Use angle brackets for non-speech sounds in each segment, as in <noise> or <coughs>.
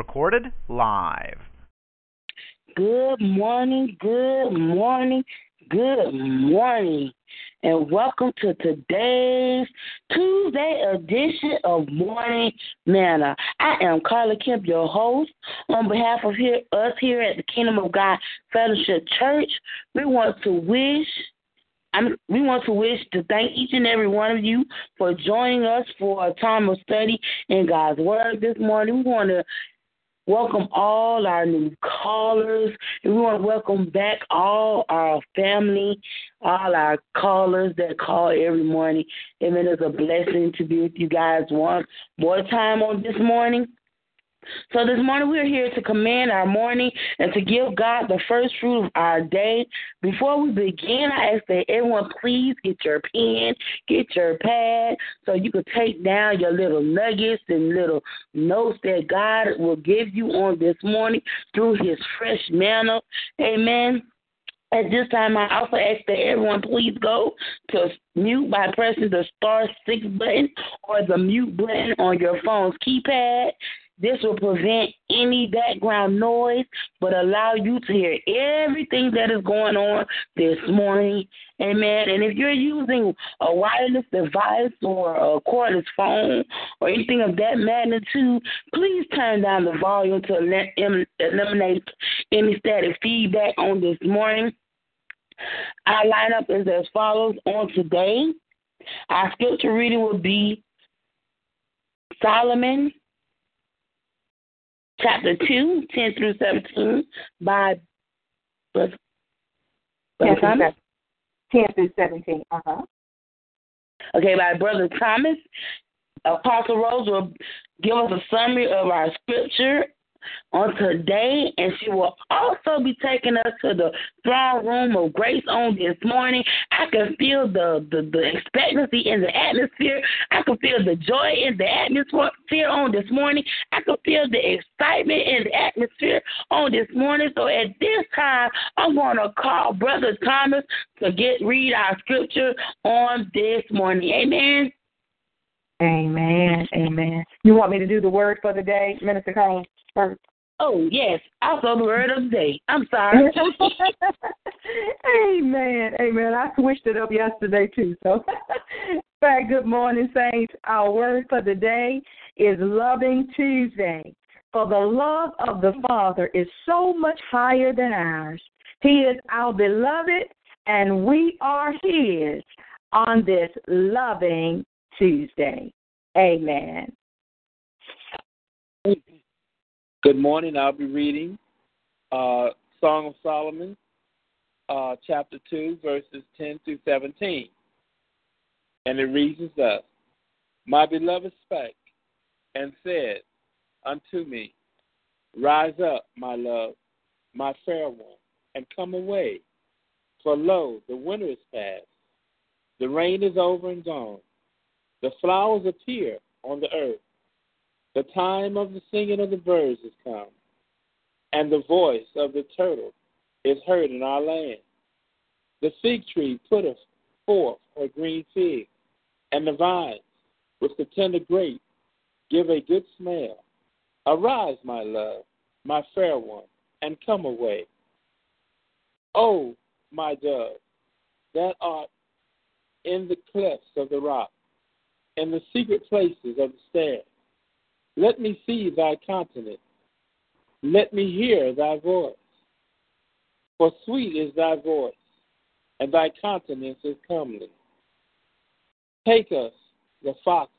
Recorded live. Good morning, good morning, good morning, and welcome to today's Tuesday edition of Morning Manna. I am Carla Kemp, your host. On behalf of here, us here at the Kingdom of God Fellowship Church, we want to wish I'm, we want to wish to thank each and every one of you for joining us for a time of study in God's Word this morning. We want to welcome all our new callers, and we want to welcome back all our family, all our callers that call every morning. Amen. It's a blessing to be with you guys one more time on this morning. So this morning we are here to command our morning and to give God the first fruit of our day. Before we begin, I ask that everyone please get your pen, get your pad, so you can take down your little nuggets and little notes that God will give you on this morning through His fresh manna. Amen. At this time, I also ask that everyone please go to mute by pressing the star six button or the mute button on your phone's keypad. This will prevent any background noise, but allow you to hear everything that is going on this morning. Amen. And if you're using a wireless device or a cordless phone or anything of that magnitude, please turn down the volume to eliminate any static feedback on this morning. Our lineup is as follows on today. Our scripture reading will be Solomon chapter 2, 10 through 17 by Brother 10 through, 10 through 17. Uh-huh. Okay, by Brother Thomas. Apostle Rose will give us a summary of our scripture on today, and she will also be taking us to the throne room of grace on this morning. I can feel the, the, the expectancy in the atmosphere. I can feel the joy in the atmosphere on this morning. I can feel the excitement in the atmosphere on this morning. So at this time, I'm going to call Brother Thomas to get read our scripture on this morning. Amen. Amen. Amen. You want me to do the word for the day, Minister Carla? First? Oh, yes. Also the word of the day. I'm sorry. <laughs> Amen. Amen. I switched it up yesterday, too. So, <laughs> back, good morning, Saints. Our word for the day is Loving Tuesday. For the love of the Father is so much higher than ours. He is our beloved, and we are His on this loving Tuesday. Amen. Good morning. I'll be reading uh, Song of Solomon, uh, chapter 2, verses 10 through 17. And it reads as thus My beloved spake and said unto me, Rise up, my love, my fair one, and come away. For lo, the winter is past, the rain is over and gone, the flowers appear on the earth the time of the singing of the birds is come, and the voice of the turtle is heard in our land. The fig tree putteth forth her green fig, and the vines with the tender grape give a good smell. Arise, my love, my fair one, and come away. O my dove, that art in the clefts of the rock, in the secret places of the stairs let me see thy countenance. Let me hear thy voice. For sweet is thy voice, and thy countenance is comely. Take us, the foxes,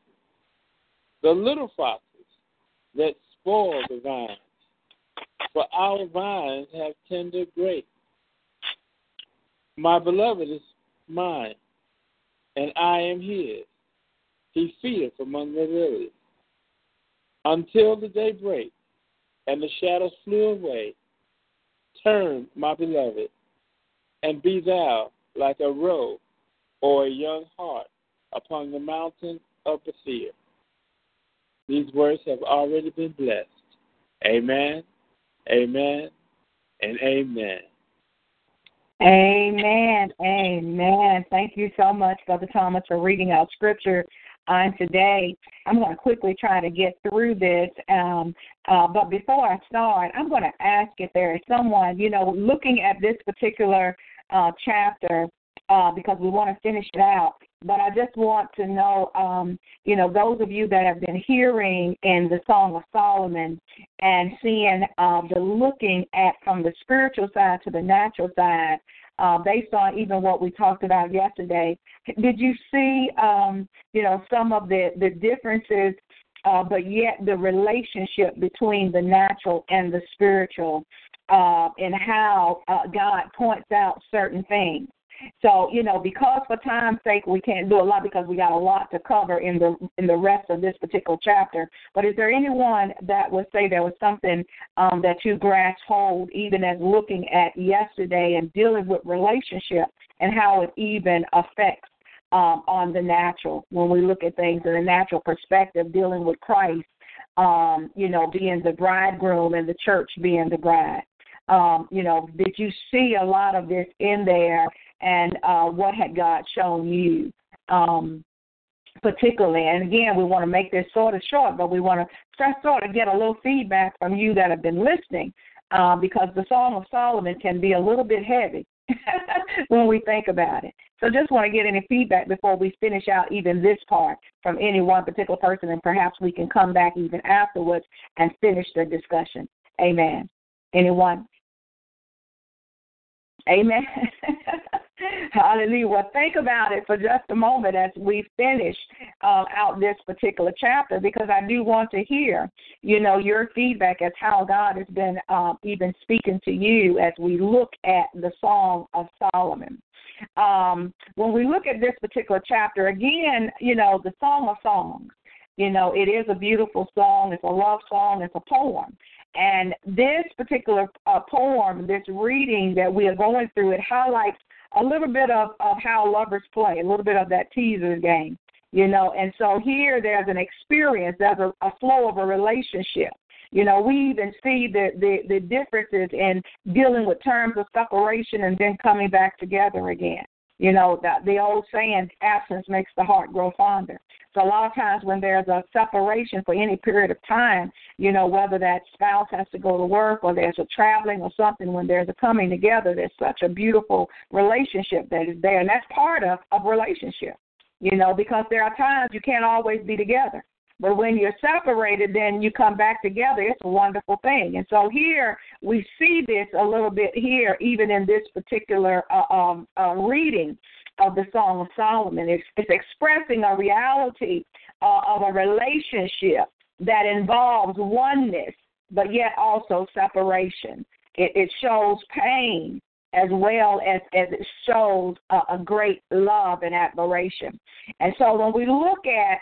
the little foxes that spoil the vines, for our vines have tender grapes. My beloved is mine, and I am his. He feedeth among the lilies. Until the day break, and the shadows flew away, turn, my beloved, and be thou like a roe or a young hart upon the mountain of Bether. These words have already been blessed. Amen, amen, and amen. Amen. Amen. Thank you so much, Brother Thomas, for reading out scripture on today. I'm going to quickly try to get through this. Um, uh, but before I start, I'm going to ask if there is someone, you know, looking at this particular uh, chapter uh, because we want to finish it out. But I just want to know, um, you know, those of you that have been hearing in the Song of Solomon and seeing uh, the looking at from the spiritual side to the natural side, uh, based on even what we talked about yesterday, did you see, um, you know, some of the the differences, uh, but yet the relationship between the natural and the spiritual, uh, and how uh, God points out certain things. So, you know, because for time's sake we can't do a lot because we got a lot to cover in the in the rest of this particular chapter. But is there anyone that would say there was something um, that you grasped hold even as looking at yesterday and dealing with relationship and how it even affects um, on the natural when we look at things in a natural perspective, dealing with Christ, um, you know, being the bridegroom and the church being the bride. Um, you know, did you see a lot of this in there and uh, what had God shown you? Um, particularly. And again, we want to make this sort of short, but we want to sort of get a little feedback from you that have been listening, uh, because the Song of Solomon can be a little bit heavy <laughs> when we think about it. So just want to get any feedback before we finish out even this part from any one particular person, and perhaps we can come back even afterwards and finish the discussion. Amen. Anyone? Amen. <laughs> Hallelujah. Well, think about it for just a moment as we finish uh, out this particular chapter, because I do want to hear, you know, your feedback as how God has been um, even speaking to you as we look at the Song of Solomon. Um, when we look at this particular chapter, again, you know, the Song of Songs. You know, it is a beautiful song. It's a love song. It's a poem. And this particular uh, poem, this reading that we are going through, it highlights a little bit of, of how lovers play, a little bit of that teaser game, you know. And so here there's an experience, there's a, a flow of a relationship. You know, we even see the, the, the differences in dealing with terms of separation and then coming back together again. You know, the, the old saying, absence makes the heart grow fonder. So a lot of times when there's a separation for any period of time, you know, whether that spouse has to go to work or there's a traveling or something, when there's a coming together, there's such a beautiful relationship that is there. And that's part of a relationship, you know, because there are times you can't always be together. But when you're separated, then you come back together. It's a wonderful thing. And so here we see this a little bit here, even in this particular uh, um, uh, reading of the Song of Solomon. It's, it's expressing a reality uh, of a relationship that involves oneness, but yet also separation. It, it shows pain as well as, as it shows a, a great love and admiration. And so when we look at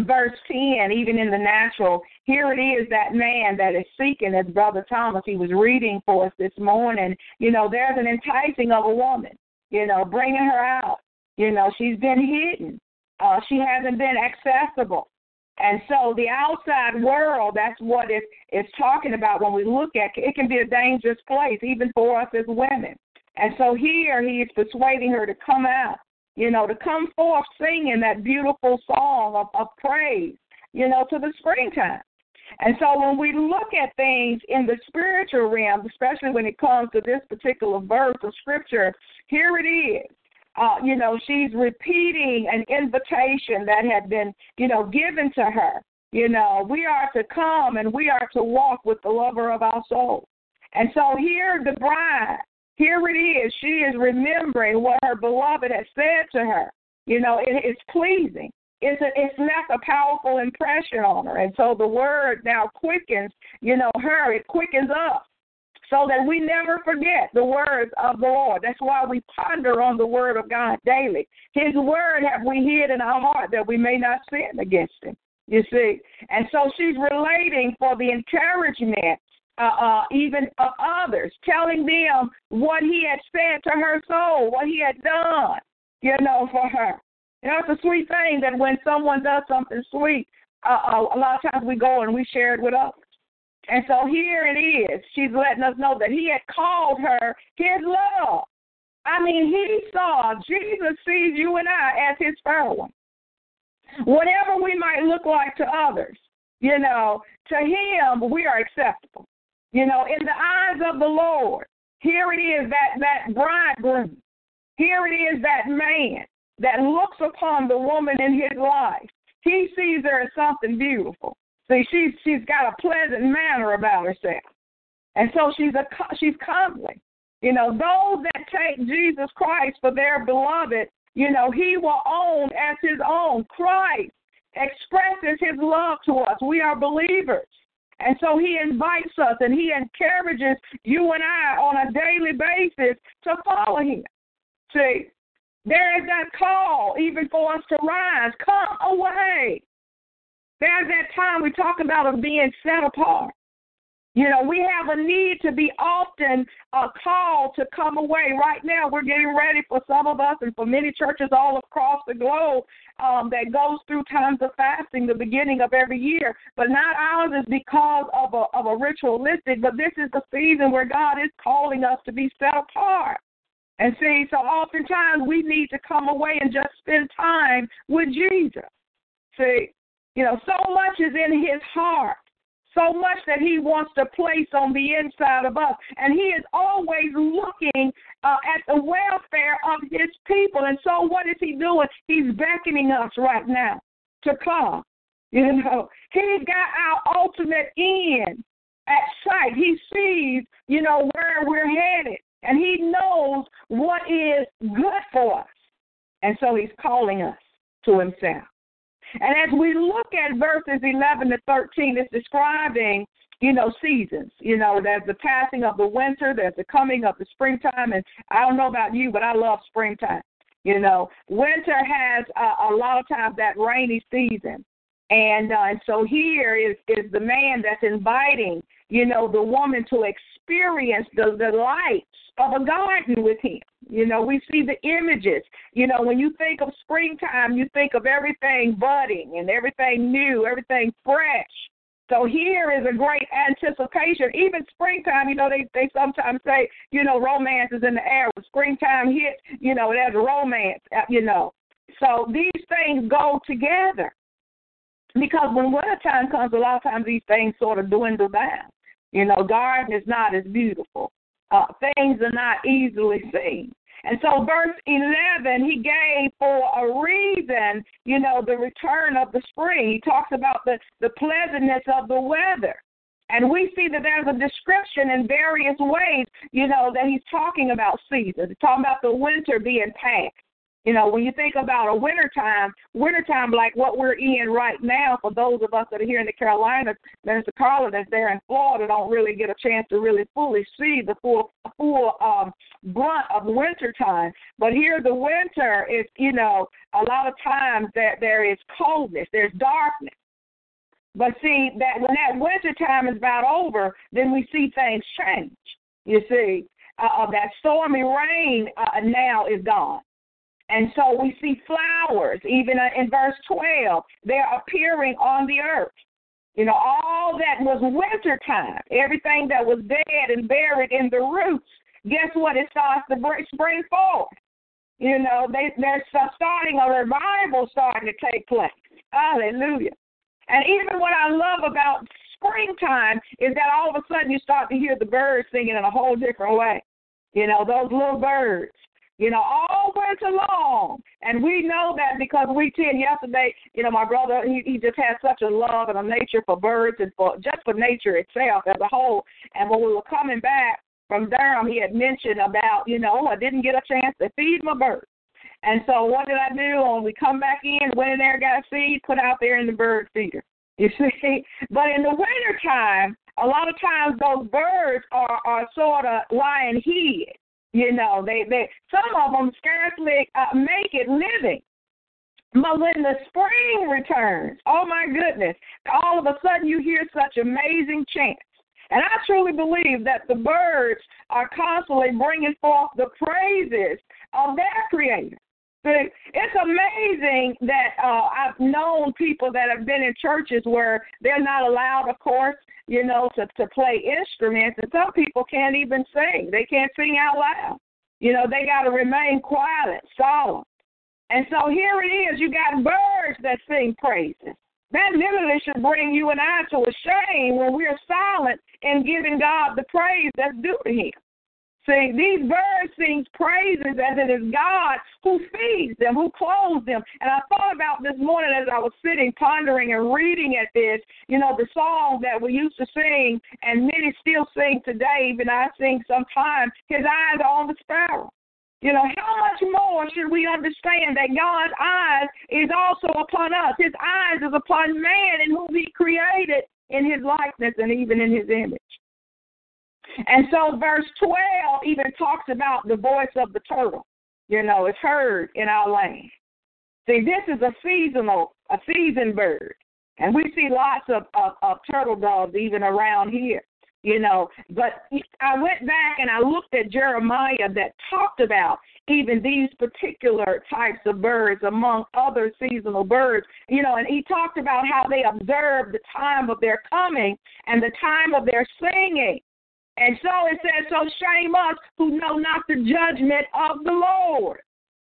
verse 10, even in the natural, here it is that man that is seeking, as Brother Thomas, he was reading for us this morning. You know, there's an enticing of a woman, you know, bringing her out. You know, she's been hidden, uh, she hasn't been accessible. And so the outside world, that's what it is talking about when we look at it, can be a dangerous place, even for us as women. And so here he is persuading her to come out you know, to come forth singing that beautiful song of, of praise, you know, to the springtime. And so when we look at things in the spiritual realm, especially when it comes to this particular verse of scripture, here it is. Uh, you know, she's repeating an invitation that had been, you know, given to her. You know, we are to come and we are to walk with the lover of our soul. And so here the bride here it is. She is remembering what her beloved has said to her. You know, it, it's pleasing. It's, a, it's left a powerful impression on her. And so the word now quickens, you know, her. It quickens us. so that we never forget the words of the Lord. That's why we ponder on the word of God daily. His word have we hid in our heart that we may not sin against him. You see? And so she's relating for the encouragement uh, uh, even of others, telling them what he had said to her soul, what he had done, you know, for her. You know, it's a sweet thing that when someone does something sweet, uh, uh, a lot of times we go and we share it with others. And so here it is. She's letting us know that he had called her his love. I mean, he saw, Jesus sees you and I as his one. Whatever we might look like to others, you know, to him we are acceptable. You know, in the eyes of the Lord, here it is that that bridegroom. Here it is that man that looks upon the woman in his life. He sees her as something beautiful. See, she's she's got a pleasant manner about herself, and so she's a she's comely. You know, those that take Jesus Christ for their beloved, you know, He will own as His own. Christ expresses His love to us. We are believers. And so he invites us and he encourages you and I on a daily basis to follow him. See, there is that call even for us to rise. Come away. There's that time we talk about of being set apart. You know, we have a need to be often uh, called to come away. Right now, we're getting ready for some of us and for many churches all across the globe um, that goes through times of fasting, the beginning of every year. But not ours is because of a, of a ritualistic, but this is the season where God is calling us to be set apart. And see, so oftentimes we need to come away and just spend time with Jesus. See, you know, so much is in his heart so much that he wants to place on the inside of us. And he is always looking uh, at the welfare of his people. And so, what is he doing? He's beckoning us right now to come. <laughs> You know, he's got our ultimate end at sight. He sees, you know, where we're headed, and he knows what is good for us. And so, he's calling us to himself. And as we look at verses 11 to 13, it's describing, you know, seasons. You know, there's the passing of the winter, there's the coming of the springtime. And I don't know about you, but I love springtime. You know, winter has a, a lot of times that rainy season. And, uh, and so here is, is the man that's inviting, you know, the woman to experience the delights of a garden with him. You know, we see the images. You know, when you think of springtime, you think of everything budding and everything new, everything fresh. So here is a great anticipation. Even springtime, you know, they they sometimes say, you know, romance is in the air. When springtime hits, you know, there's romance. Uh, you know, so these things go together. Because when wintertime comes, a lot of times these things sort of dwindle down. You know, garden is not as beautiful. Uh, things are not easily seen. And so, verse 11, he gave for a reason, you know, the return of the spring. He talks about the, the pleasantness of the weather. And we see that there's a description in various ways, you know, that he's talking about seasons. He's talking about the winter being past. You know, when you think about a wintertime, wintertime like what we're in right now, for those of us that are here in the Carolinas, Minister Carla that's there in Florida don't really get a chance to really fully see the full full um brunt of wintertime. But here the winter is, you know, a lot of times that there is coldness, there's darkness. But see that when that winter time is about over, then we see things change. You see, uh, that stormy rain uh, now is gone. And so we see flowers, even uh, in verse 12, they're appearing on the earth. You know, all that was winter time, everything that was dead and buried in the roots, guess what? It starts to spring forth. You know, they, they're starting a revival starting to take place. Hallelujah. And even what I love about springtime is that all of a sudden you start to hear the birds singing in a whole different way. You know, those little birds you know, all winter long. And we know that because we tend yesterday, you know, my brother, he, he just has such a love and a nature for birds and for just for nature itself as a whole. And when we were coming back from Durham, he had mentioned about, you know, oh, I didn't get a chance to feed my birds. And so what did I do? When we come back in, went in there, got a seed, put out there in the bird feeder. <laughs> You see? But in the winter time, a lot of times those birds are are sort of lying hid. You know, they they some of them scarcely uh, make it living. But when the spring returns, oh my goodness, all of a sudden you hear such amazing chants. And I truly believe that the birds are constantly bringing forth the praises of their creator. It's amazing that uh, I've known people that have been in churches where they're not allowed, of course, you know, to, to play instruments, and some people can't even sing. They can't sing out loud. You know, they got to remain quiet, solemn. And so here it is. You got birds that sing praises. That literally should bring you and I to a shame when we're silent and giving God the praise that's due to Him. See, these birds sing praises as it is God who feeds them, who clothes them. And I thought about this morning as I was sitting, pondering and reading at this, you know, the song that we used to sing, and many still sing today, even I sing sometimes, His eyes are on the sparrow. You know, how much more should we understand that God's eyes is also upon us? His eyes is upon man and whom he created in his likeness and even in his image. And so verse 12 even talks about the voice of the turtle. You know, it's heard in our land. See, this is a seasonal, a season bird. And we see lots of, of, of turtle doves even around here you know. But I went back and I looked at Jeremiah that talked about even these particular types of birds among other seasonal birds, you know, and he talked about how they observed the time of their coming and the time of their singing. And so it says, So shame us who know not the judgment of the Lord.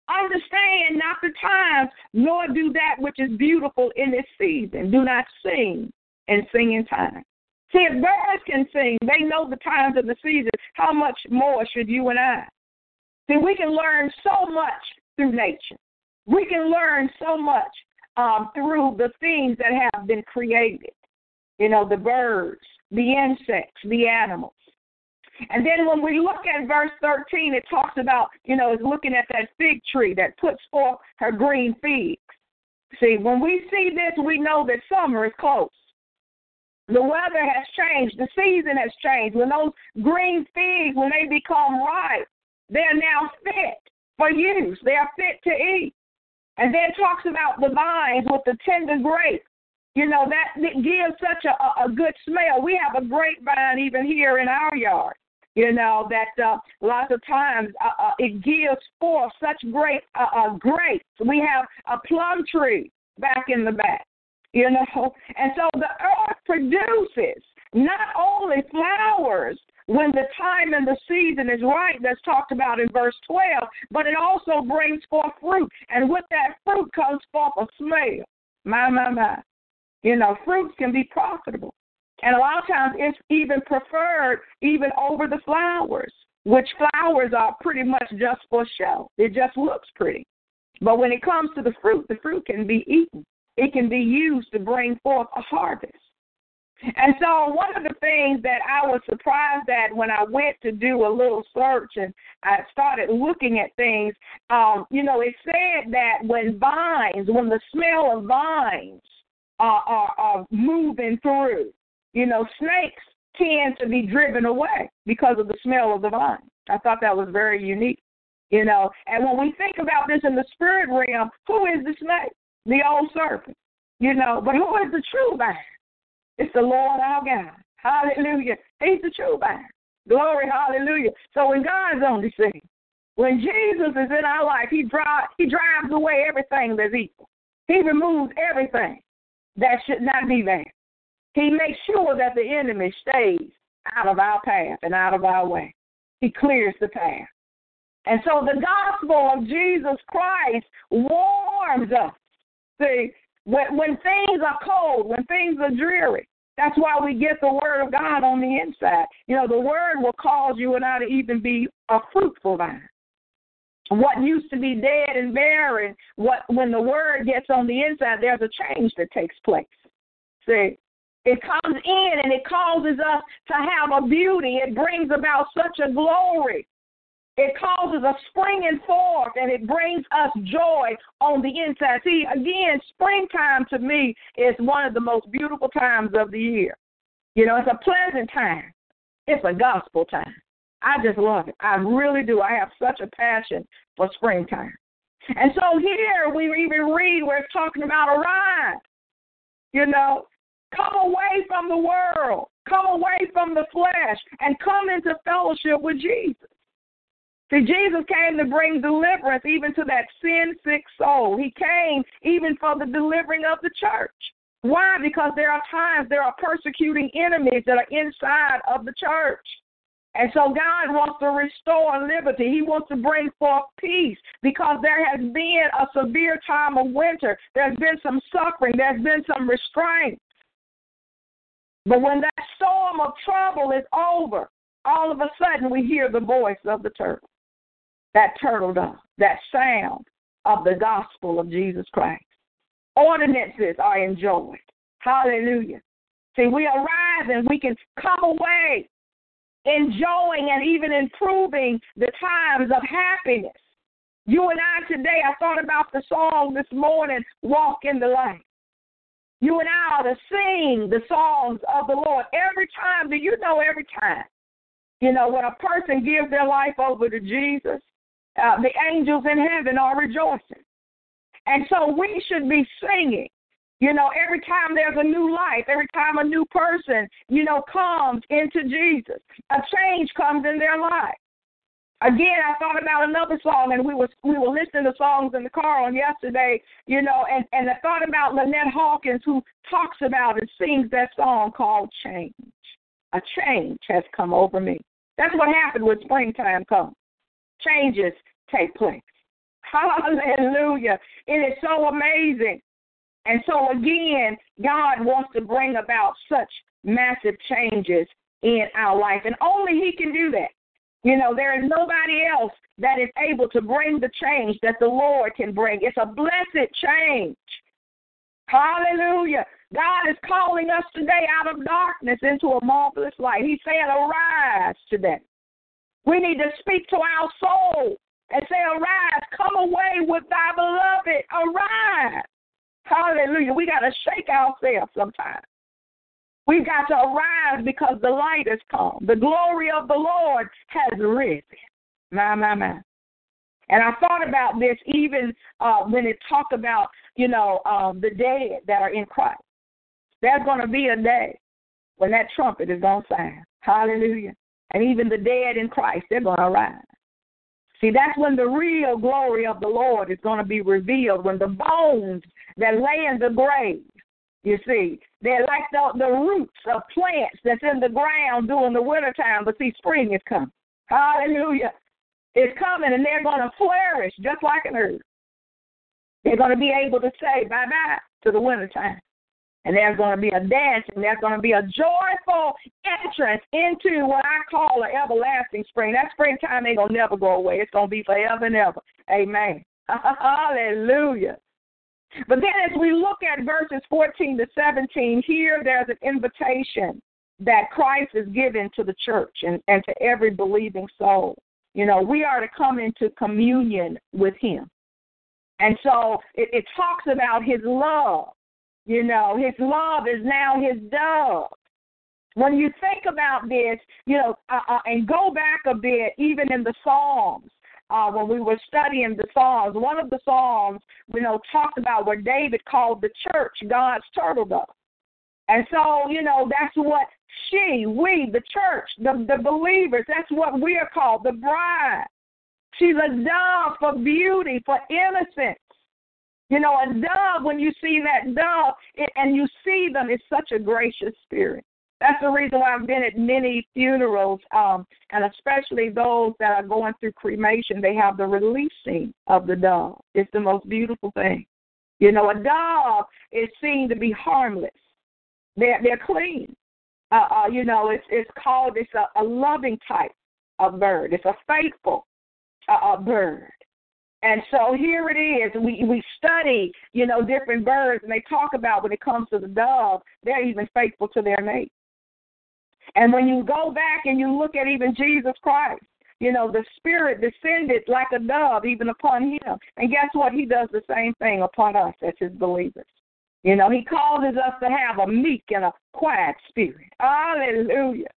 Understand not the times, nor do that which is beautiful in this season. Do not sing and sing in time. See, if birds can sing, they know the times of the season. How much more should you and I? See, we can learn so much through nature. We can learn so much um, through the things that have been created. You know, the birds, the insects, the animals. And then when we look at verse 13, it talks about, you know, it's looking at that fig tree that puts forth her green figs. See, when we see this, we know that summer is close. The weather has changed. The season has changed. When those green figs, when they become ripe, they're now fit for use. They are fit to eat. And then talks about the vines with the tender grapes. You know, that it gives such a, a good smell. We have a grapevine even here in our yard. You know, that uh, lots of times uh, uh, it gives forth such great uh, uh, grapes. We have a plum tree back in the back you know. And so the earth produces not only flowers when the time and the season is right, that's talked about in verse 12, but it also brings forth fruit. And with that fruit comes forth a smell. My, my, my. You know, fruits can be profitable. And a lot of times it's even preferred even over the flowers, which flowers are pretty much just for show. It just looks pretty. But when it comes to the fruit, the fruit can be eaten it can be used to bring forth a harvest. And so, one of the things that I was surprised at when I went to do a little search and I started looking at things, um, you know, it said that when vines, when the smell of vines are, are, are moving through, you know, snakes tend to be driven away because of the smell of the vine. I thought that was very unique, you know. And when we think about this in the spirit realm, who is the snake? the old serpent. You know, but who is the true vine? It's the Lord our God. Hallelujah. He's the true vine. Glory, hallelujah. So when God's on the scene, when Jesus is in our life, he drives he drives away everything that's evil. He removes everything that should not be there. He makes sure that the enemy stays out of our path and out of our way. He clears the path. And so the gospel of Jesus Christ warms us See, when, when things are cold, when things are dreary, that's why we get the word of God on the inside. You know, the word will cause you and I to even be a fruitful vine. What used to be dead and barren, what when the word gets on the inside, there's a change that takes place. See, it comes in and it causes us to have a beauty. It brings about such a glory it causes a springing forth and it brings us joy on the inside. See, again, springtime to me is one of the most beautiful times of the year. You know, it's a pleasant time. It's a gospel time. I just love it. I really do. I have such a passion for springtime. And so here we even read where it's talking about a arise. You know, come away from the world, come away from the flesh, and come into fellowship with Jesus. See, Jesus came to bring deliverance even to that sin sick soul. He came even for the delivering of the church. Why? Because there are times there are persecuting enemies that are inside of the church. And so God wants to restore liberty. He wants to bring forth peace because there has been a severe time of winter. There's been some suffering. There's been some restraint. But when that storm of trouble is over, all of a sudden we hear the voice of the turtle, that turtle dove, that sound of the gospel of Jesus Christ. Ordinances are enjoyed. Hallelujah. See, we arise and we can come away enjoying and even improving the times of happiness. You and I today, I thought about the song this morning, Walk in the Light. You and I are to sing the songs of the Lord every time. Do you know every time? You know, when a person gives their life over to Jesus, uh, the angels in heaven are rejoicing. And so we should be singing you know, every time there's a new life, every time a new person, you know, comes into Jesus, a change comes in their life. Again, I thought about another song, and we was we were listening to songs in the car on yesterday, you know, and and I thought about Lynette Hawkins, who talks about and sings that song called "Change." A change has come over me. That's what happened when springtime comes. Changes take place. <laughs> Hallelujah! It is so amazing and so, again, God wants to bring about such massive changes in our life, and only He can do that. You know, there is nobody else that is able to bring the change that the Lord can bring. It's a blessed change. Hallelujah. God is calling us today out of darkness into a marvelous light. He's saying, Arise today. We need to speak to our soul and say, Arise, come away with thy beloved. Arise. Hallelujah. We got to shake ourselves sometimes. We've got to arise because the light has come. The glory of the Lord has risen. My, my, my. And I thought about this even uh, when it talked about, you know, um, the dead that are in Christ. There's going to be a day when that trumpet is going to sound. Hallelujah. And even the dead in Christ, they're going to rise. See, that's when the real glory of the Lord is going to be revealed, when the bones that lay in the grave, you see, they're like the, the roots of plants that's in the ground during the wintertime, but see, spring is coming. Hallelujah. It's coming, and they're going to flourish just like an herb. They're going to be able to say bye bye to the wintertime. And there's going to be a dancing. There's going to be a joyful entrance into what I call an everlasting spring. That springtime ain't going to never go away. It's going to be forever and ever. Amen. <laughs> Hallelujah. But then as we look at verses 14 to 17, here there's an invitation that Christ is given to the church and, and to every believing soul. You know, we are to come into communion with him. And so it, it talks about his love you know, his love is now his dove. When you think about this, you know, uh, uh, and go back a bit, even in the Psalms, uh, when we were studying the Psalms, one of the Psalms, you know, talked about where David called the church God's turtle dove. And so, you know, that's what she, we, the church, the, the believers, that's what we are called, the bride. She's a dove for beauty, for innocence. You know, a dove, when you see that dove it, and you see them, it's such a gracious spirit. That's the reason why I've been at many funerals, um, and especially those that are going through cremation. They have the releasing of the dove. It's the most beautiful thing. You know, a dove is seen to be harmless. They're they're clean. Uh, uh, you know, it's it's called it's a, a loving type of bird. It's a faithful uh, bird. And so here it is. We we study, you know, different birds, and they talk about when it comes to the dove, they're even faithful to their mate. And when you go back and you look at even Jesus Christ, you know, the Spirit descended like a dove even upon him. And guess what? He does the same thing upon us as his believers. You know, He causes us to have a meek and a quiet spirit. Hallelujah.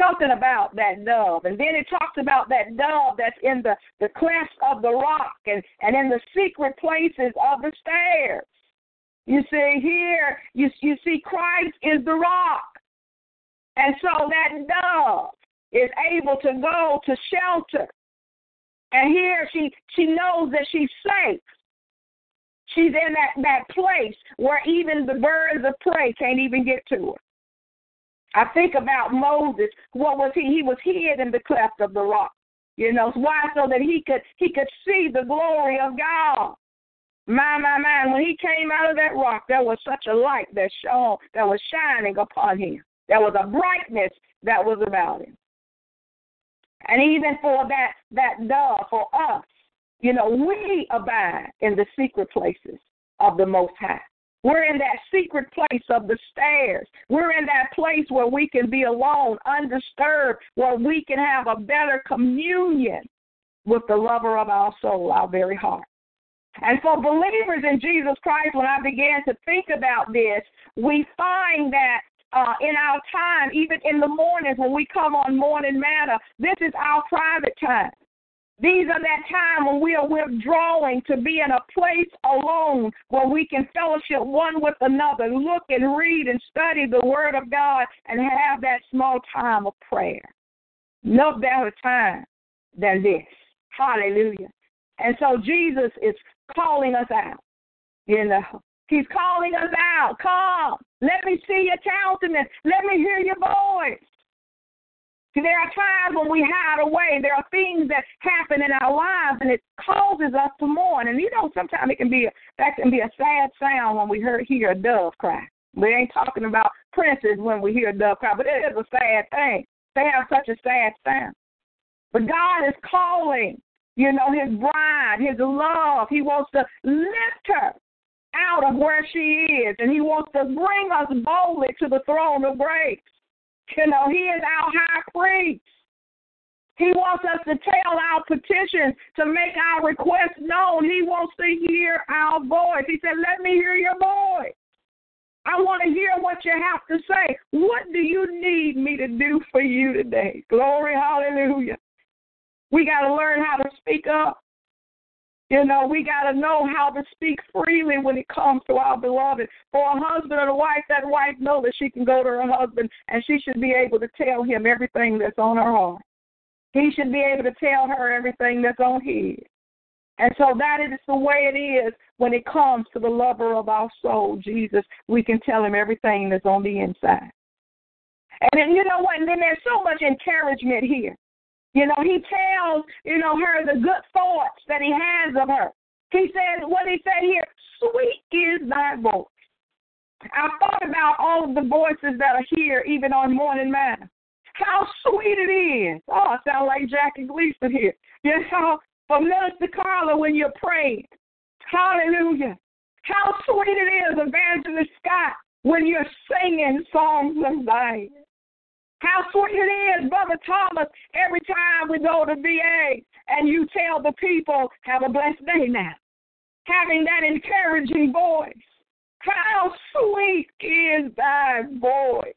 Something about that dove. And then it talks about that dove that's in the, the clefts of the rock and, and in the secret places of the stairs. You see, here, you, you see, Christ is the rock. And so that dove is able to go to shelter. And here she she knows that she's safe. She's in that, that place where even the birds of prey can't even get to her. I think about Moses. What was he? He was hid in the cleft of the rock. You know why? So that he could he could see the glory of God. My my my! When he came out of that rock, there was such a light that shone that was shining upon him. There was a brightness that was about him. And even for that that dove, for us, you know, we abide in the secret places of the Most High. We're in that secret place of the stairs. We're in that place where we can be alone, undisturbed, where we can have a better communion with the lover of our soul, our very heart. And for believers in Jesus Christ, when I began to think about this, we find that uh, in our time, even in the mornings when we come on Morning Manna. this is our private time. These are that time when we are withdrawing to be in a place alone where we can fellowship one with another, look and read and study the Word of God, and have that small time of prayer. No better time than this. Hallelujah. And so Jesus is calling us out. You know, He's calling us out. Come. Let me see your countenance. Let me hear your voice. There are times when we hide away. There are things that happen in our lives, and it causes us to mourn. And you know, sometimes it can be a, that can be a sad sound when we hear, hear a dove cry. We ain't talking about Prince's when we hear a dove cry, but it is a sad thing. They have such a sad sound. But God is calling, you know, His bride, His love. He wants to lift her out of where she is, and He wants to bring us boldly to the throne of grace. You know, He is our high priest. He wants us to tell our petitions, to make our requests known. He wants to hear our voice. He said, Let me hear your voice. I want to hear what you have to say. What do you need me to do for you today? Glory, hallelujah. We got to learn how to speak up. You know, we got to know how to speak freely when it comes to our beloved. For a husband and a wife, that wife knows that she can go to her husband and she should be able to tell him everything that's on her heart. He should be able to tell her everything that's on his. And so that is the way it is when it comes to the lover of our soul, Jesus. We can tell him everything that's on the inside. And then, you know what? And then there's so much encouragement here. You know, he tells, you know, her the good thoughts that he has of her. He said, what he said here, sweet is thy voice. I thought about all of the voices that are here, even on Morning Manna. How sweet it is. Oh, I sound like Jackie Gleason here. You know, for Minister Carla when you're praying. Hallelujah. How sweet it is, Evangelist Scott, when you're singing songs of thine. How sweet it is, Brother Thomas, every time we go to VA and you tell the people, have a blessed day now. Having that encouraging voice. How sweet is thy voice.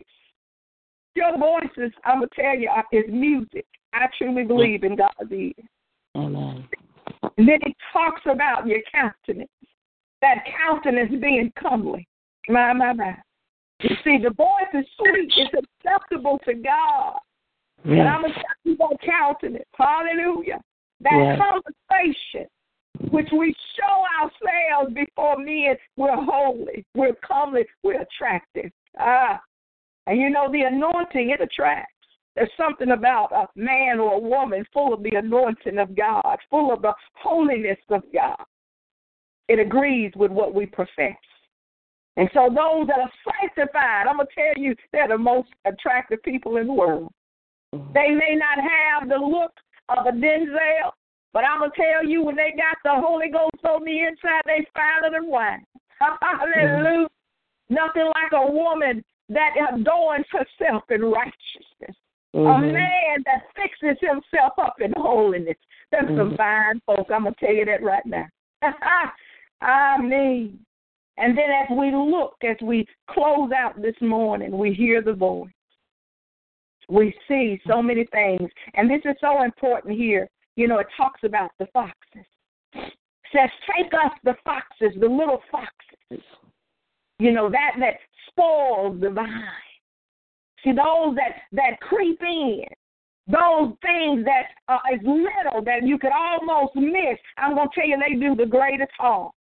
Your voices, I'm going to tell you, is music. I truly mm. believe in God's ear. Amen. And then it talks about your countenance, that countenance being comely. My, my, my. You see, the voice is sweet. It's acceptable to God. Yes. And I'm going to tell you about countenance. Hallelujah. That Yes. conversation which we show ourselves before men, we're holy, we're comely, we're attractive. Ah. And you know, the anointing, it attracts. There's something about a man or a woman full of the anointing of God, full of the holiness of God. It agrees with what we profess. And so those that are sanctified, I'm going to tell you, they're the most attractive people in the world. They may not have the look of a Denzel, but I'm going to tell you, when they got the Holy Ghost on the inside, they finer than wine. <laughs> Hallelujah. Nothing like a woman that adorns herself in righteousness. A Mhm. man that fixes himself up in holiness. There's some Mhm. fine folk. I'm going to tell you that right now. <laughs> I mean, And then as we look, as we close out this morning, we hear the voice. We see so many things. And this is so important here. You know, it talks about the foxes. It says, take us the foxes, the little foxes. You know, that that spoils the vine. See, those that, that creep in, those things that are as little that you could almost miss, I'm going to tell you, they do the greatest harm.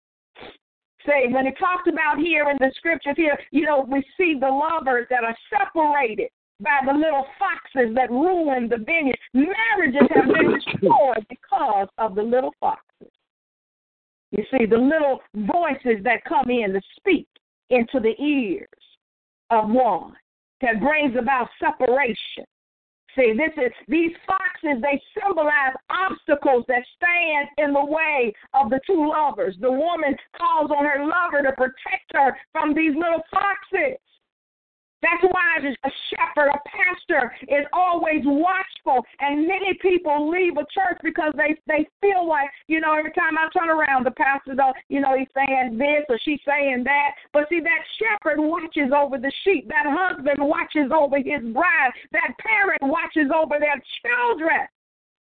Say, when it talks about here in the scriptures here, you know, we see the lovers that are separated by the little foxes that ruin the vineyard. Marriages have been <coughs> destroyed because of the little foxes. You see, the little voices that come in to speak into the ears of one that brings about separation. See, this is these foxes, they symbolize obstacles that stand in the way of the two lovers. The woman calls on her lover to protect her from these little foxes. That's why a shepherd, a pastor, is always watchful. And many people leave a church because they they feel like, you know, every time I turn around, the pastor, though, you know, he's saying this or she's saying that. But see, that shepherd watches over the sheep. That husband watches over his bride. That parent watches over their children.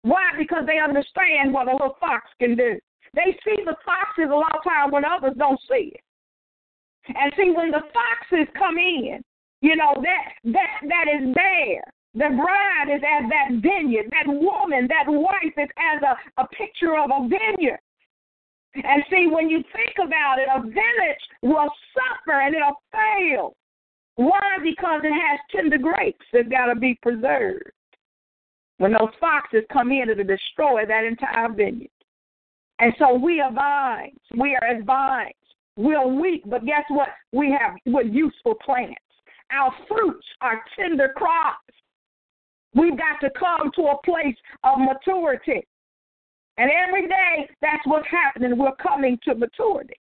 Why? Because they understand what a little fox can do. They see the foxes a lot of times when others don't see it. And see, when the foxes come in, you know, that that that is there. The bride is as that vineyard. That woman, that wife is as a, a picture of a vineyard. And see, when you think about it, a village will suffer and it'll fail. Why? Because it has tender grapes that got to be preserved. When those foxes come in, it'll destroy that entire vineyard. And so we are vines. We are as vines. We're weak, but guess what? We have we're useful plants. Our fruits are tender crops. We've got to come to a place of maturity. And every day, that's what's happening. We're coming to maturity.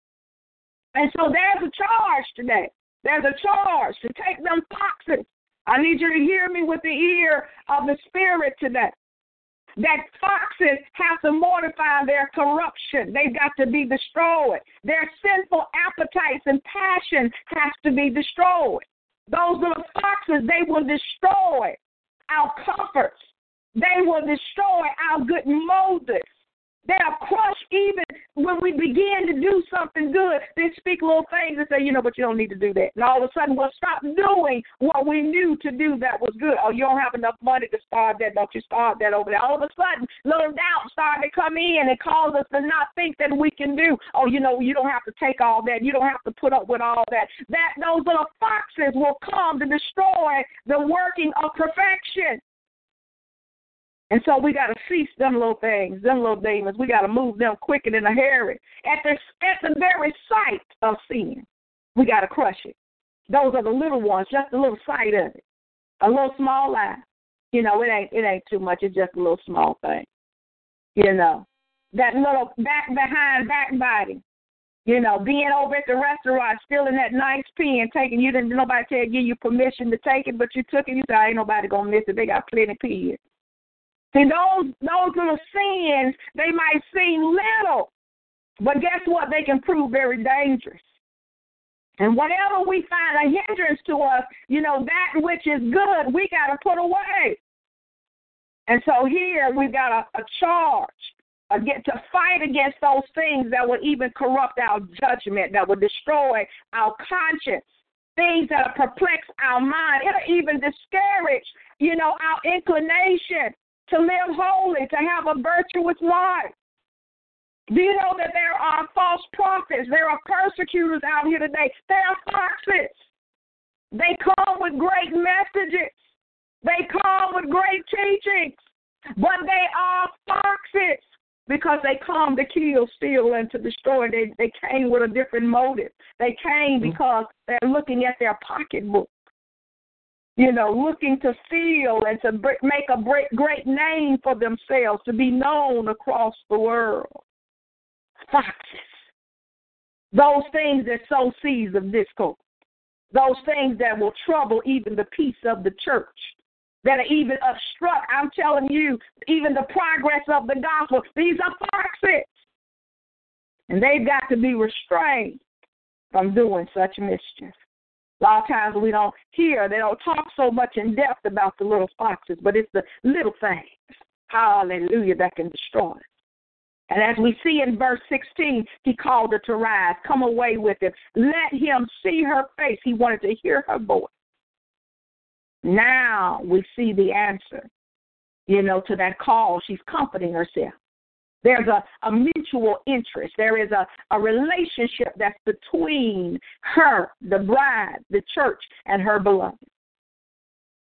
And so there's a charge today. There's a charge to take them foxes. I need you to hear me with the ear of the Spirit today. That foxes have to mortify their corruption. They've got to be destroyed. Their sinful appetites and passions has to be destroyed. Those little foxes, they will destroy our comforts. They will destroy our good motives. They'll crush even when we begin to do something good. They speak little things and say, you know, but you don't need to do that. And all of a sudden we'll stop doing what we knew to do that was good. Oh, you don't have enough money to start that. Don't you start that over there. All of a sudden, little doubts start to come in and cause us to not think that we can do. Oh, you know, you don't have to take all that. You don't have to put up with all that. That those little foxes will come to destroy the working of perfection. And so we got to cease them little things, them little demons. We got to move them quicker than a hurry. At the, at the very sight of sin, we got to crush it. Those are the little ones, just a little sight of it. A little small lie. You know, it ain't it ain't too much. It's just a little small thing. You know, that little back behind backbiting. You know, being over at the restaurant, stealing that nice pen, taking you didn't nobody tell give you permission to take it, but you took it. You said, ain't nobody gonna miss it. They got plenty pens. See, those those little sins, they might seem little, but guess what? They can prove very dangerous. And whatever we find a hindrance to us, you know, that which is good, we got to put away. And so here we've got a, a charge get to fight against those things that would even corrupt our judgment, that would destroy our conscience, things that perplex our mind. It'll even discourage, you know, our inclination to live holy, to have a virtuous life. Do you know that there are false prophets? There are persecutors out here today. There are foxes. They come with great messages. They come with great teachings. But they are foxes because they come to kill, steal, and to destroy. They, they came with a different motive. They came mm-hmm. because they're looking at their pocketbook you know, looking to feel and to make a great name for themselves, to be known across the world. Foxes. Those things that sow seeds of discord. Those things that will trouble even the peace of the church. That are even obstruct, I'm telling you, even the progress of the gospel. These are foxes. And they've got to be restrained. from doing such mischief. A lot of times we don't hear, they don't talk so much in depth about the little foxes, but it's the little things, hallelujah, that can destroy us. And as we see in verse 16, he called her to rise, come away with him, let him see her face. He wanted to hear her voice. Now we see the answer, you know, to that call. She's comforting herself. There's a, a mutual interest. There is a, a relationship that's between her, the bride, the church, and her beloved.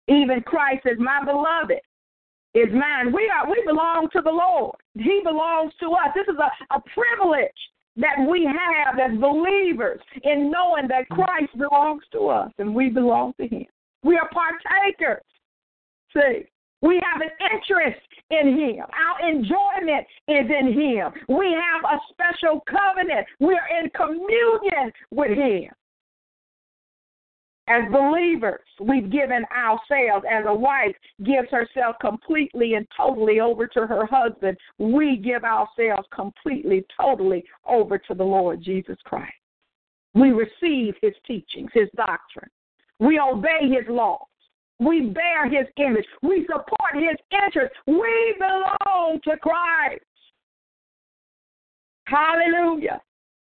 Even Christ says, My beloved is mine. We are we belong to the Lord. He belongs to us. This is a, a privilege that we have as believers in knowing that Christ belongs to us and we belong to him. We are partakers. See, we have an interest in Him. Our enjoyment is in Him. We have a special covenant. We're in communion with Him. As believers, we've given ourselves, as a wife gives herself completely and totally over to her husband, we give ourselves completely, totally over to the Lord Jesus Christ. We receive His teachings, His doctrine. We obey His laws. We bear his image. We support his interest. We belong to Christ. Hallelujah.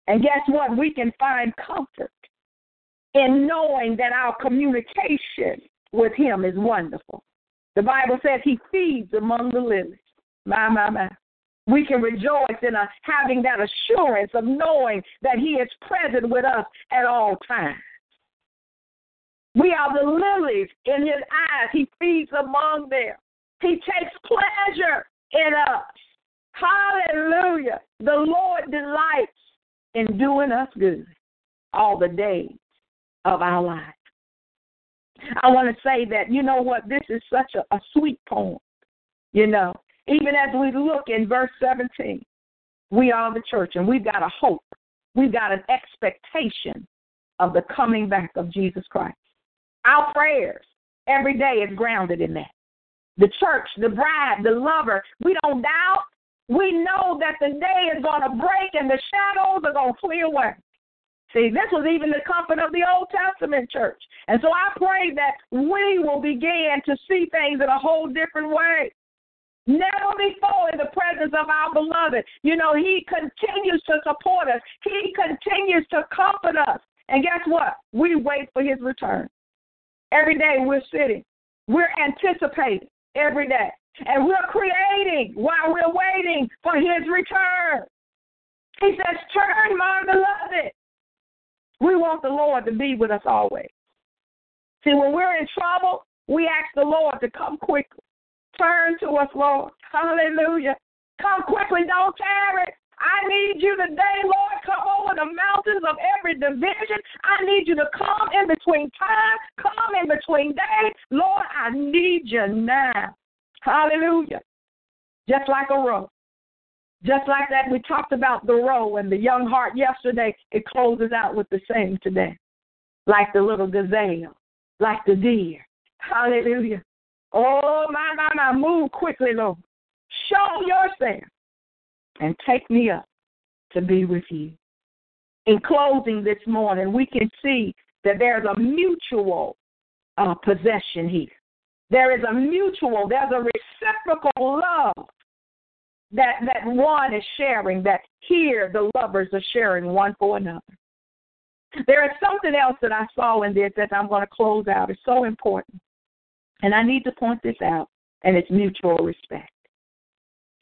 And guess what? We can find comfort in knowing that our communication with him is wonderful. The Bible says he feeds among the lilies. My, my, my. We can rejoice in a, having that assurance of knowing that he is present with us at all times. We are the lilies in his eyes. He feeds among them. He takes pleasure in us. Hallelujah. The Lord delights in doing us good all the days of our life. I want to say that, you know what, this is such a, a sweet poem. You know, even as we look in verse 17, we are the church and we've got a hope. We've got an expectation of the coming back of Jesus Christ. Our prayers every day is grounded in that. The church, the bride, the lover, we don't doubt. We know that the day is going to break and the shadows are going to flee away. See, this was even the comfort of the Old Testament church. And so I pray that we will begin to see things in a whole different way. Never before in the presence of our beloved. You know, He continues to support us, He continues to comfort us. And guess what? We wait for His return. Every day we're sitting. We're anticipating every day. And we're creating while we're waiting for his return. He says, Turn, my beloved. We want the Lord to be with us always. See, when we're in trouble, we ask the Lord to come quickly. Turn to us, Lord. Hallelujah. Come quickly, don't tarry. I need you today, Lord. Come over the mountains of every division. I need you to come in between time, come in between days. Lord, I need you now. Hallelujah. Just like a roe. Just like that, we talked about the roe and the young hart yesterday. It closes out with the same today. Like the little gazelle, like the deer. Hallelujah. Oh, my, my, my. Move quickly, Lord. Show yourself and take me up to be with you. In closing this morning, we can see that there's a mutual uh, possession here. There is a mutual, there's a reciprocal love that, that one is sharing, that here the lovers are sharing one for another. There is something else that I saw in this that I'm going to close out. It's so important. And I need to point this out, and it's mutual respect.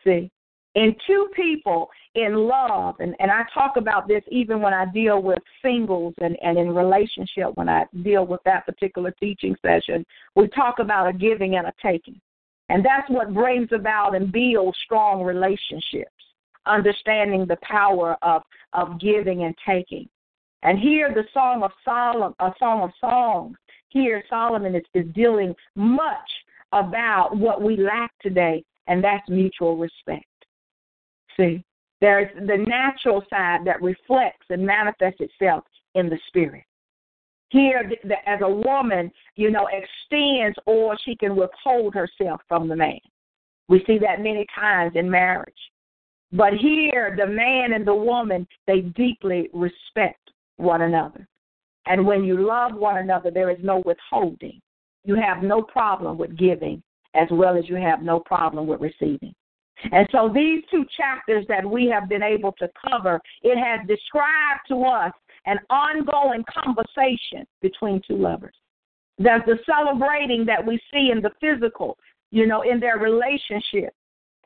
See, in two people in love, and, and I talk about this even when I deal with singles and, and in relationship, when I deal with that particular teaching session, we talk about a giving and a taking. And that's what brings about and builds strong relationships, understanding the power of, of giving and taking. And here the Song of Solomon, a Song of Songs, here Solomon is, is dealing much about what we lack today, and that's mutual respect. See, there's the natural side that reflects and manifests itself in the spirit. Here, the, the, as a woman, you know, extends or she can withhold herself from the man. We see that many times in marriage. But here, the man and the woman, they deeply respect one another. And when you love one another, there is no withholding. You have no problem with giving as well as you have no problem with receiving. And so these two chapters that we have been able to cover, it has described to us an ongoing conversation between two lovers. There's the celebrating that we see in the physical, you know, in their relationship.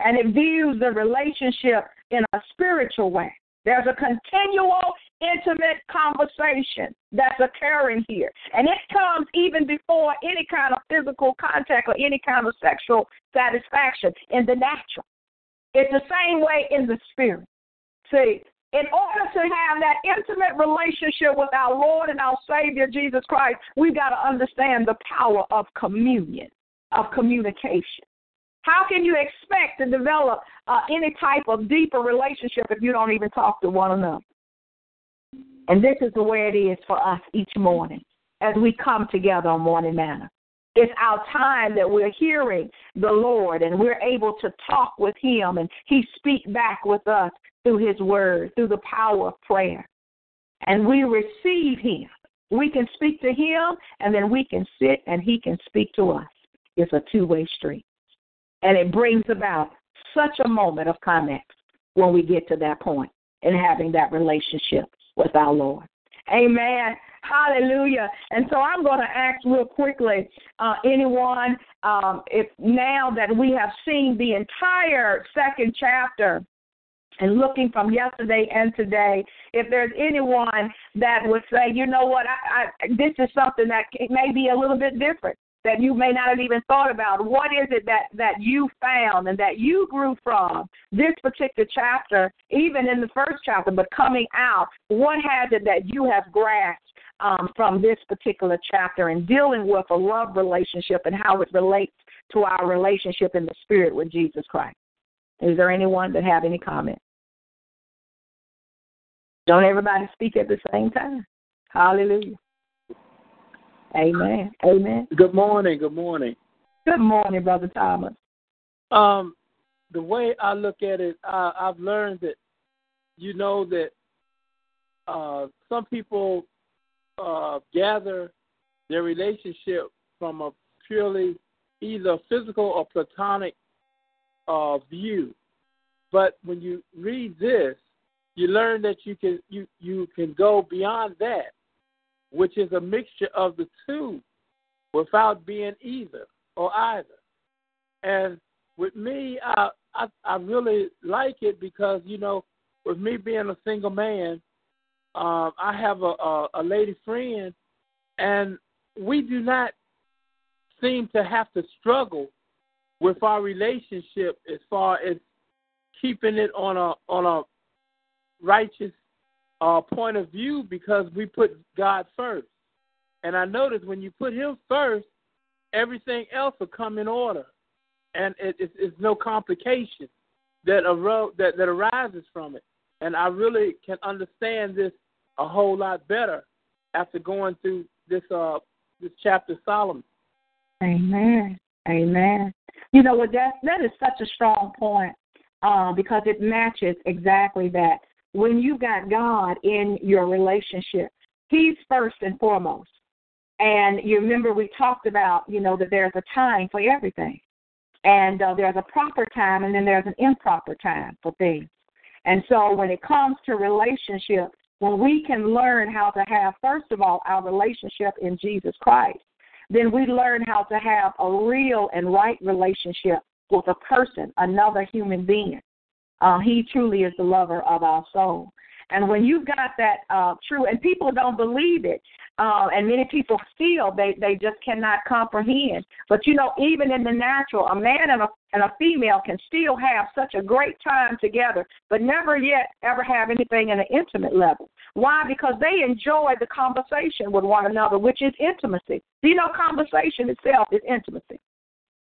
And it views the relationship in a spiritual way. There's a continual, intimate conversation that's occurring here. And it comes even before any kind of physical contact or any kind of sexual satisfaction in the natural. It's the same way in the spirit. See, in order to have that intimate relationship with our Lord and our Savior Jesus Christ, we've got to understand the power of communion, of communication. How can you expect to develop uh, any type of deeper relationship if you don't even talk to one another? And this is the way it is for us each morning as we come together on morning manna. It's our time that we're hearing the Lord and we're able to talk with Him and He speak back with us through His Word, through the power of prayer. And we receive Him. We can speak to Him and then we can sit and He can speak to us. It's a two way street. And it brings about such a moment of climax when we get to that point and having that relationship with our Lord. Amen. Hallelujah. And so I'm going to ask real quickly uh, anyone, um, if now that we have seen the entire second chapter and looking from yesterday and today, if there's anyone that would say, you know what, I, I, this is something that may be a little bit different that you may not have even thought about. What is it that that you found and that you grew from this particular chapter, even in the first chapter, but coming out? What has it that you have grasped um, from this particular chapter and dealing with a love relationship and how it relates to our relationship in the spirit with Jesus Christ? Is there anyone that have any comment? Don't everybody speak at the same time. Hallelujah. Amen. Amen. Good morning. Good morning. Good morning, Brother Thomas. Um, the way I look at it, I, I've learned that you know that uh, some people uh, gather their relationship from a purely either physical or platonic uh, view. But when you read this, you learn that you can you you can go beyond that which is a mixture of the two without being either or either. And with me, I, I, I really like it because, you know, with me being a single man, um, I have a, a, a lady friend, and we do not seem to have to struggle with our relationship as far as keeping it on a on a righteous uh, point of view because we put God first. And I noticed when you put Him first, everything else will come in order, and it, it, it's no complication that, aro- that that arises from it. And I really can understand this a whole lot better after going through this uh this chapter Solomon. Amen. Amen. You know what that that is such a strong point uh, because it matches exactly that when you got God in your relationship, He's first and foremost. And you remember we talked about, you know, that there's a time for everything. And uh, there's a proper time and then there's an improper time for things. And so when it comes to relationship, when we can learn how to have, first of all, our relationship in Jesus Christ, then we learn how to have a real and right relationship with a person, another human being. Uh, he truly is the lover of our soul. And when you've got that uh, true, and people don't believe it, uh, and many people feel they they just cannot comprehend. But you know, even in the natural, a man and a and a female can still have such a great time together, but never yet ever have anything in an intimate level. Why? Because they enjoy the conversation with one another, which is intimacy. You know, conversation itself is intimacy.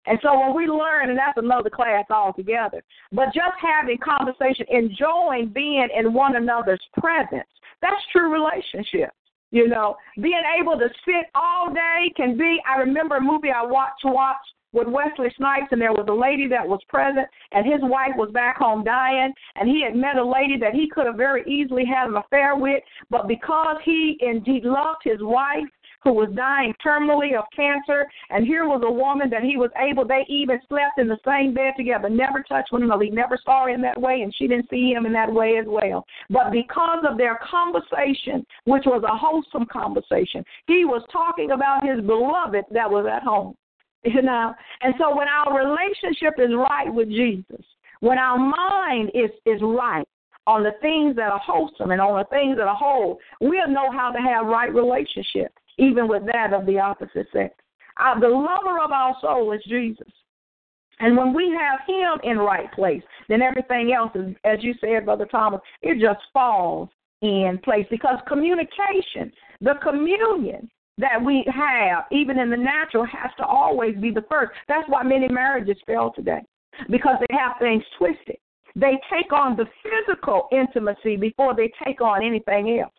And so when we learn, and that's another class altogether, but just having conversation, enjoying being in one another's presence, that's true relationship. You know, being able to sit all day can be. I remember a movie I watched watched with Wesley Snipes, and there was a lady that was present, and his wife was back home dying, and he had met a lady that he could have very easily had an affair with, but because he indeed loved his wife, who was dying terminally of cancer, and here was a woman that he was able, they even slept in the same bed together, never touched one another. He never saw her in that way, and she didn't see him in that way as well. But because of their conversation, which was a wholesome conversation, he was talking about his beloved that was at home. <laughs> You know, and so when our relationship is right with Jesus, when our mind is is right, on the things that are wholesome and on the things that are whole, we'll know how to have right relationships even with that of the opposite sex. Uh, the lover of our soul is Jesus. And when we have him in right place, then everything else, is, as you said, Brother Thomas, it just falls in place because communication, the communion that we have, even in the natural, has to always be the first. That's why many marriages fail today because they have things twisted. They take on the physical intimacy before they take on anything else.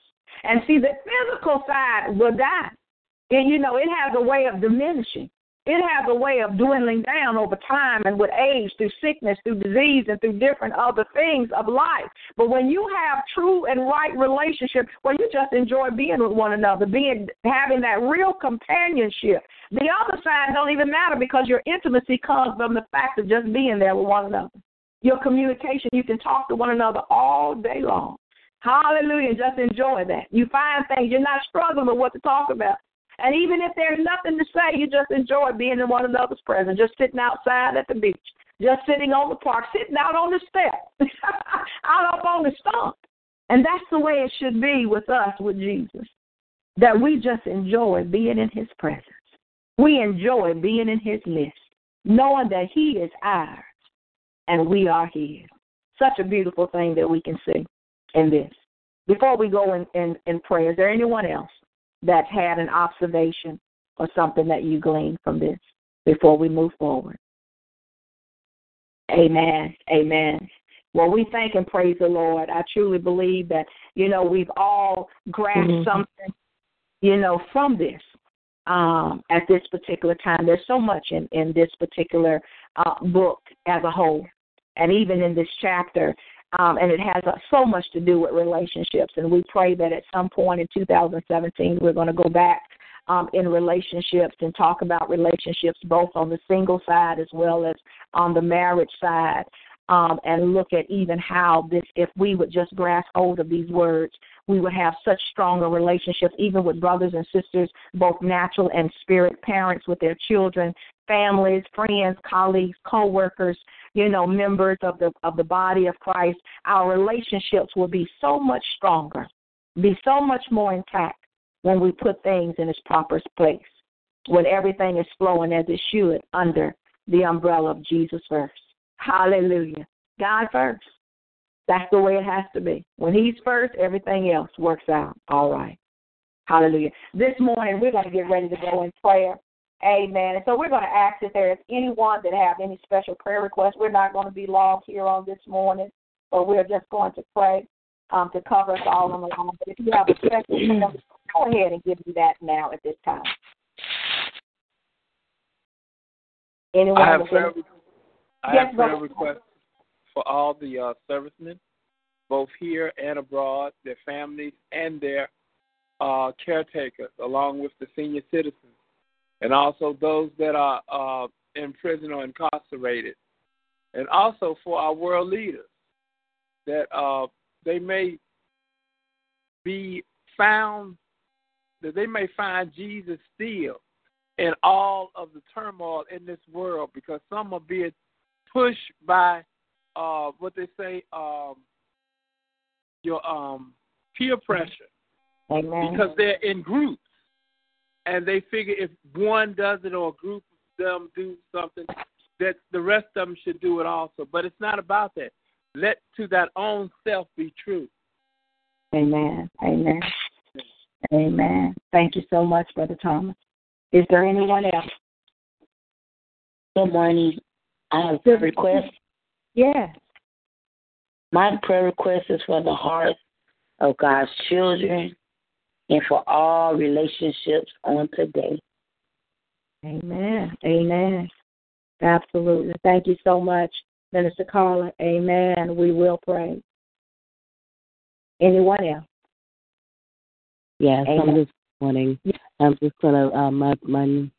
And see, the physical side will die. And you know, it has a way of diminishing. It has a way of dwindling down over time and with age, through sickness, through disease, and through different other things of life. But when you have true and right relationship, well, you just enjoy being with one another, being having that real companionship. The other side don't even matter because your intimacy comes from the fact of just being there with one another. Your communication, you can talk to one another all day long. Hallelujah. Just enjoy that. You find things, you're not struggling with what to talk about. And even if there's nothing to say, you just enjoy being in one another's presence, just sitting outside at the beach, just sitting on the park, sitting out on the step, <laughs> out up on the stump. And that's the way it should be with us, with Jesus, that we just enjoy being in his presence. We enjoy being in his midst, knowing that he is ours and we are his. Such a beautiful thing that we can see in this. Before we go in, in, in prayer, is there anyone else that's had an observation or something that you gleaned from this before we move forward? Amen. Amen. Well, we thank and praise the Lord. I truly believe that, you know, we've all grasped mm-hmm. something, you know, from this um, at this particular time. There's so much in, in this particular uh, book as a whole. And even in this chapter, um, and it has uh, so much to do with relationships. And we pray that at some point in 2017, we're going to go back um, in relationships and talk about relationships both on the single side as well as on the marriage side. Um, and look at even how this, if we would just grasp hold of these words, we would have such stronger relationships, even with brothers and sisters, both natural and spirit, parents with their children, families, friends, colleagues, co-workers, you know, members of the of the body of Christ, our relationships will be so much stronger, be so much more intact when we put things in its proper place, when everything is flowing as it should under the umbrella of Jesus first. Hallelujah. God first. That's the way it has to be. When He's first, everything else works out all right. Hallelujah. This morning we're going to get ready to go in prayer. Amen. And so we're going to ask if there is anyone that have any special prayer requests. We're not going to be long here on this morning, but we're just going to pray um, to cover us all on the. But if you have a special prayer, go ahead and give me that now at this time. Anyone? I have prayer, I yes, have prayer requests for all the uh, servicemen, both here and abroad, their families, and their uh, caretakers, along with the senior citizens and also those that are uh, in prison or incarcerated, and also for our world leaders that uh, they may be found that they may find Jesus still in all of the turmoil in this world because some are being pushed by uh, what they say um, your um, peer pressure Amen. because they're in groups and they figure if one does it or a group of them do something, that the rest of them should do it also. But it's not about that. Let to that own self be true. Amen. Amen. Amen. Thank you so much, Brother Thomas. Is there anyone else? Good morning. I have a request. Yes. My prayer request is for the hearts of God's children and for all relationships on today. Amen. Amen. Absolutely. Thank you so much, Minister Carla. Amen. We will pray. Anyone else? Yes, Amen. I'm just wanting. I'm just gonna uh, my my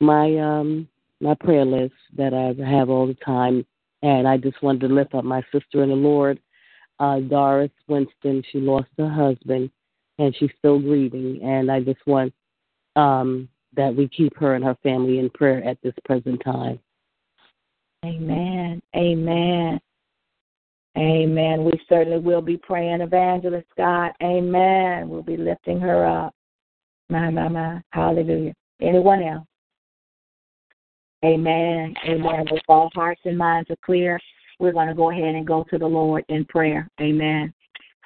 my um my prayer list that I have all the time, and I just wanted to lift up my sister in the Lord, uh, Doris Winston. She lost her husband, and she's still grieving, and I just want um that we keep her and her family in prayer at this present time. Amen. Amen. Amen. We certainly will be praying, Evangelist Scott. Amen. We'll be lifting her up. My, my, my. Hallelujah. Anyone else? Amen. Amen. If all hearts and minds are clear, we're going to go ahead and go to the Lord in prayer. Amen.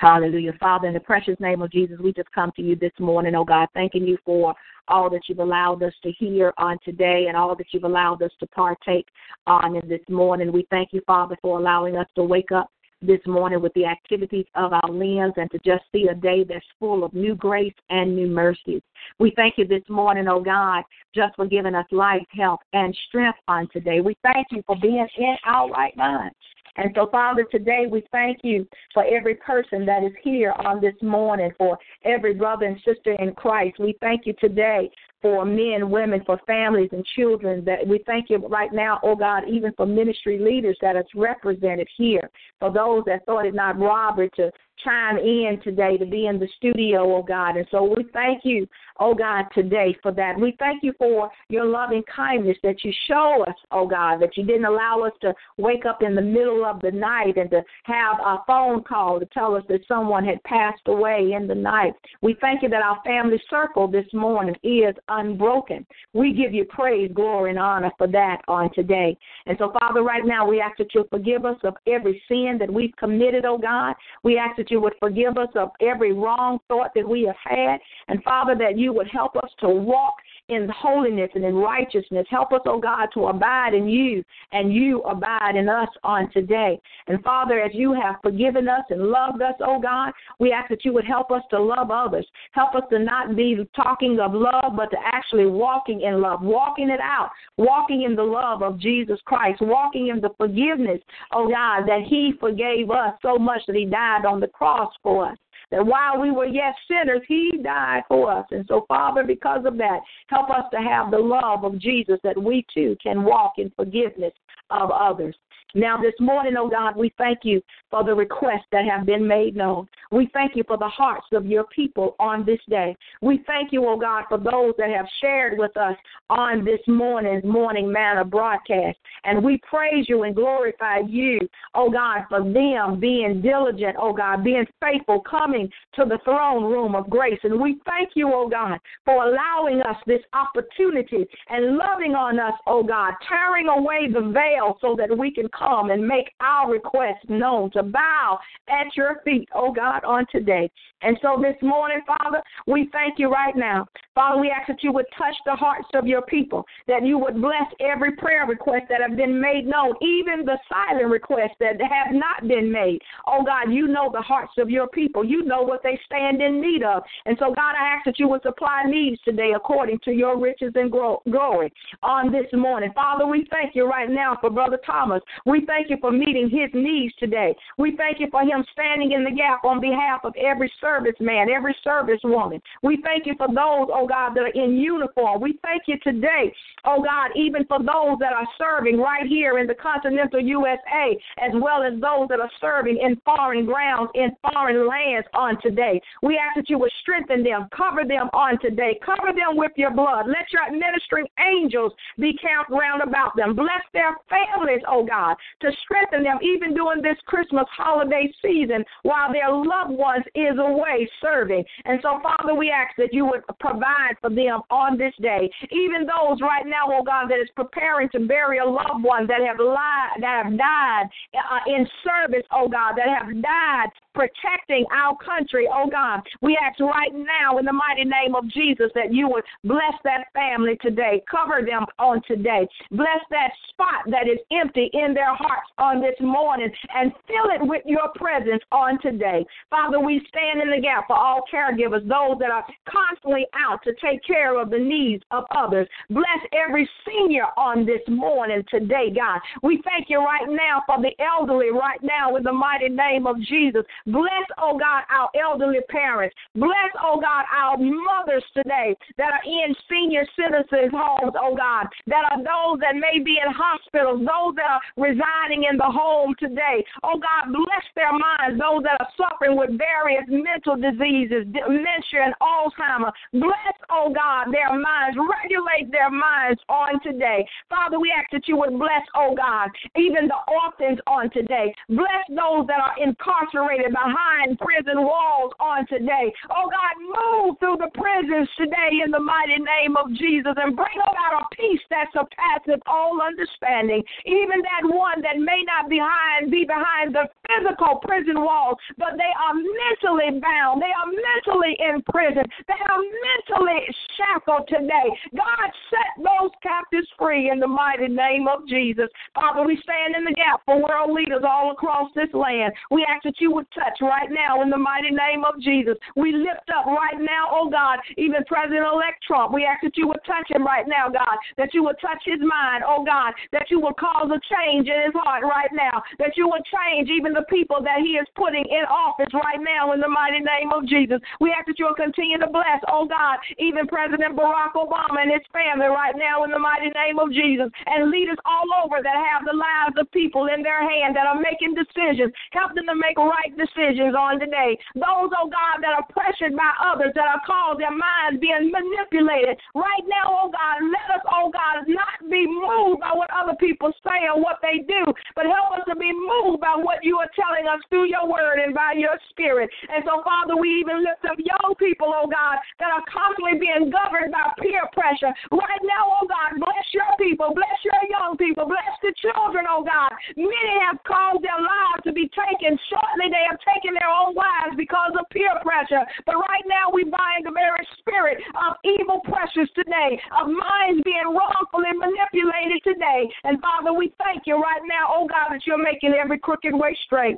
Hallelujah. Father, in the precious name of Jesus, we just come to you this morning, oh God, thanking you for all that you've allowed us to hear on today and all that you've allowed us to partake on in this morning. We thank you, Father, for allowing us to wake up this morning with the activities of our limbs and to just see a day that's full of new grace and new mercies. We thank you this morning, oh God, just for giving us life, health, and strength on today. We thank you for being in our right mind. And so, Father, today we thank you for every person that is here on this morning, for every brother and sister in Christ. We thank you today for men, women, for families and children. That we thank you right now, oh God, even for ministry leaders that is represented here. For those that thought it not robbery to chime in today to be in the studio, oh God. And so we thank you, oh God, today for that. We thank you for your loving kindness that you show us, oh God, that you didn't allow us to wake up in the middle of the night and to have a phone call to tell us that someone had passed away in the night. We thank you that our family circle this morning is unbroken. We give you praise, glory, and honor for that on today. And so, Father, right now we ask that you'll forgive us of every sin that we've committed, oh God. We ask that you would forgive us of every wrong thought that we have had. And Father, that you would help us to walk in holiness and in righteousness. Help us, oh God, to abide in you and you abide in us on today. And Father, as you have forgiven us and loved us, oh God, we ask that you would help us to love others. Help us to not be talking of love, but to actually walking in love, walking it out, walking in the love of Jesus Christ, walking in the forgiveness, oh God, that He forgave us so much that He died on the cross for us that while we were yet sinners, He died for us. And so, Father, because of that, help us to have the love of Jesus that we too can walk in forgiveness of others. Now, this morning, oh God, we thank you for the requests that have been made known. We thank you for the hearts of your people on this day. We thank you, oh God, for those that have shared with us on this morning's morning manna broadcast. And we praise you and glorify you, oh God, for them being diligent, oh God, being faithful, coming to the throne room of grace. And we thank you, oh God, for allowing us this opportunity and loving on us, oh God, tearing away the veil so that we can come and make our requests known, to bow at your feet, oh God, on today. And so this morning, Father, we thank you right now. Father, we ask that you would touch the hearts of your people, that you would bless every prayer request that have been made known, even the silent requests that have not been made. Oh God, you know the hearts of your people. You know what they stand in need of. And so, God, I ask that you would supply needs today according to your riches and glory on this morning. Father, we thank you right now for Brother Thomas. We thank you for meeting his needs today. We thank you for him standing in the gap on behalf of every serviceman, every servicewoman. We thank you for those, oh God, that are in uniform. We thank you today, oh God, even for those that are serving right here in the continental USA, as well as those that are serving in foreign grounds, in foreign lands on today. We ask that you would strengthen them, cover them on today, cover them with your blood. Let your ministering angels be camped round about them. Bless their families, oh God, to strengthen them even during this Christmas holiday season while their loved ones is away serving. And so, Father, we ask that you would provide for them on this day. Even those right now, oh God, that is preparing to bury a loved one that have lied, that have died uh, in service, oh God, that have died protecting our country, oh God. We ask right now in the mighty name of Jesus that you would bless that family today, cover them on today, bless that spot that is empty in their hearts on this morning, and fill it with your presence on today. Father, we stand in the gap for all caregivers, those that are constantly out to take care of the needs of others. Bless every senior on this morning today, God. We thank you right now for the elderly right now in the mighty name of Jesus. Bless, oh God, our elderly parents. Bless, oh God, our mothers today that are in senior citizens' homes, oh God, that are those that may be in hospitals, those that are residing in the home today. Oh God, bless their minds, those that are suffering with various mental diseases, dementia, and Alzheimer. Bless, oh God, their minds, regulate their minds on today. Father, we ask that you would bless, oh God, even the orphans on today. Bless those that are incarcerated behind prison walls on today. Oh God, move through the prisons today in the mighty name of Jesus and bring about a peace that surpasses all understanding. Even that one that may not behind be behind the physical prison walls, but they are mentally bound. They are mentally in prison. They are mentally shackled today. God set those captives free in the mighty name of Jesus. Father, we stand in the gap for world leaders all across this land. We ask that you would touch right now in the mighty name of Jesus. We lift up right now, oh God, even President elect Trump. We ask that you would touch him right now, God, that you would touch his mind, oh God, that you would cause a change in his heart right now, that you would change even the people that he is putting in office right now in the mighty name of Jesus. We ask that you will continue to bless, oh God, even President Barack Obama and his family right now in the mighty name of Jesus, and leaders all over that have the lives of people in their hand that are making decisions. Help them to make right decisions on today. Those, oh God, that are pressured by others, that are called their minds being manipulated. Right now, oh God, let us, oh God, not be moved by what other people say or what they do, but help us to be moved by what you are telling us through your word and by your spirit. And so, Father, we even lift up young people, oh God, that are constantly being governed by peer pressure. Right now, oh God, bless your people, bless your young people, bless the children, oh God. Many have caused their lives to be taken. Shortly, they have taken their own lives because of peer pressure. But right now, we bind the very spirit of evil pressures today, of minds being wrongfully manipulated today. And Father, we thank you right now, oh God, that you're making every crooked way straight.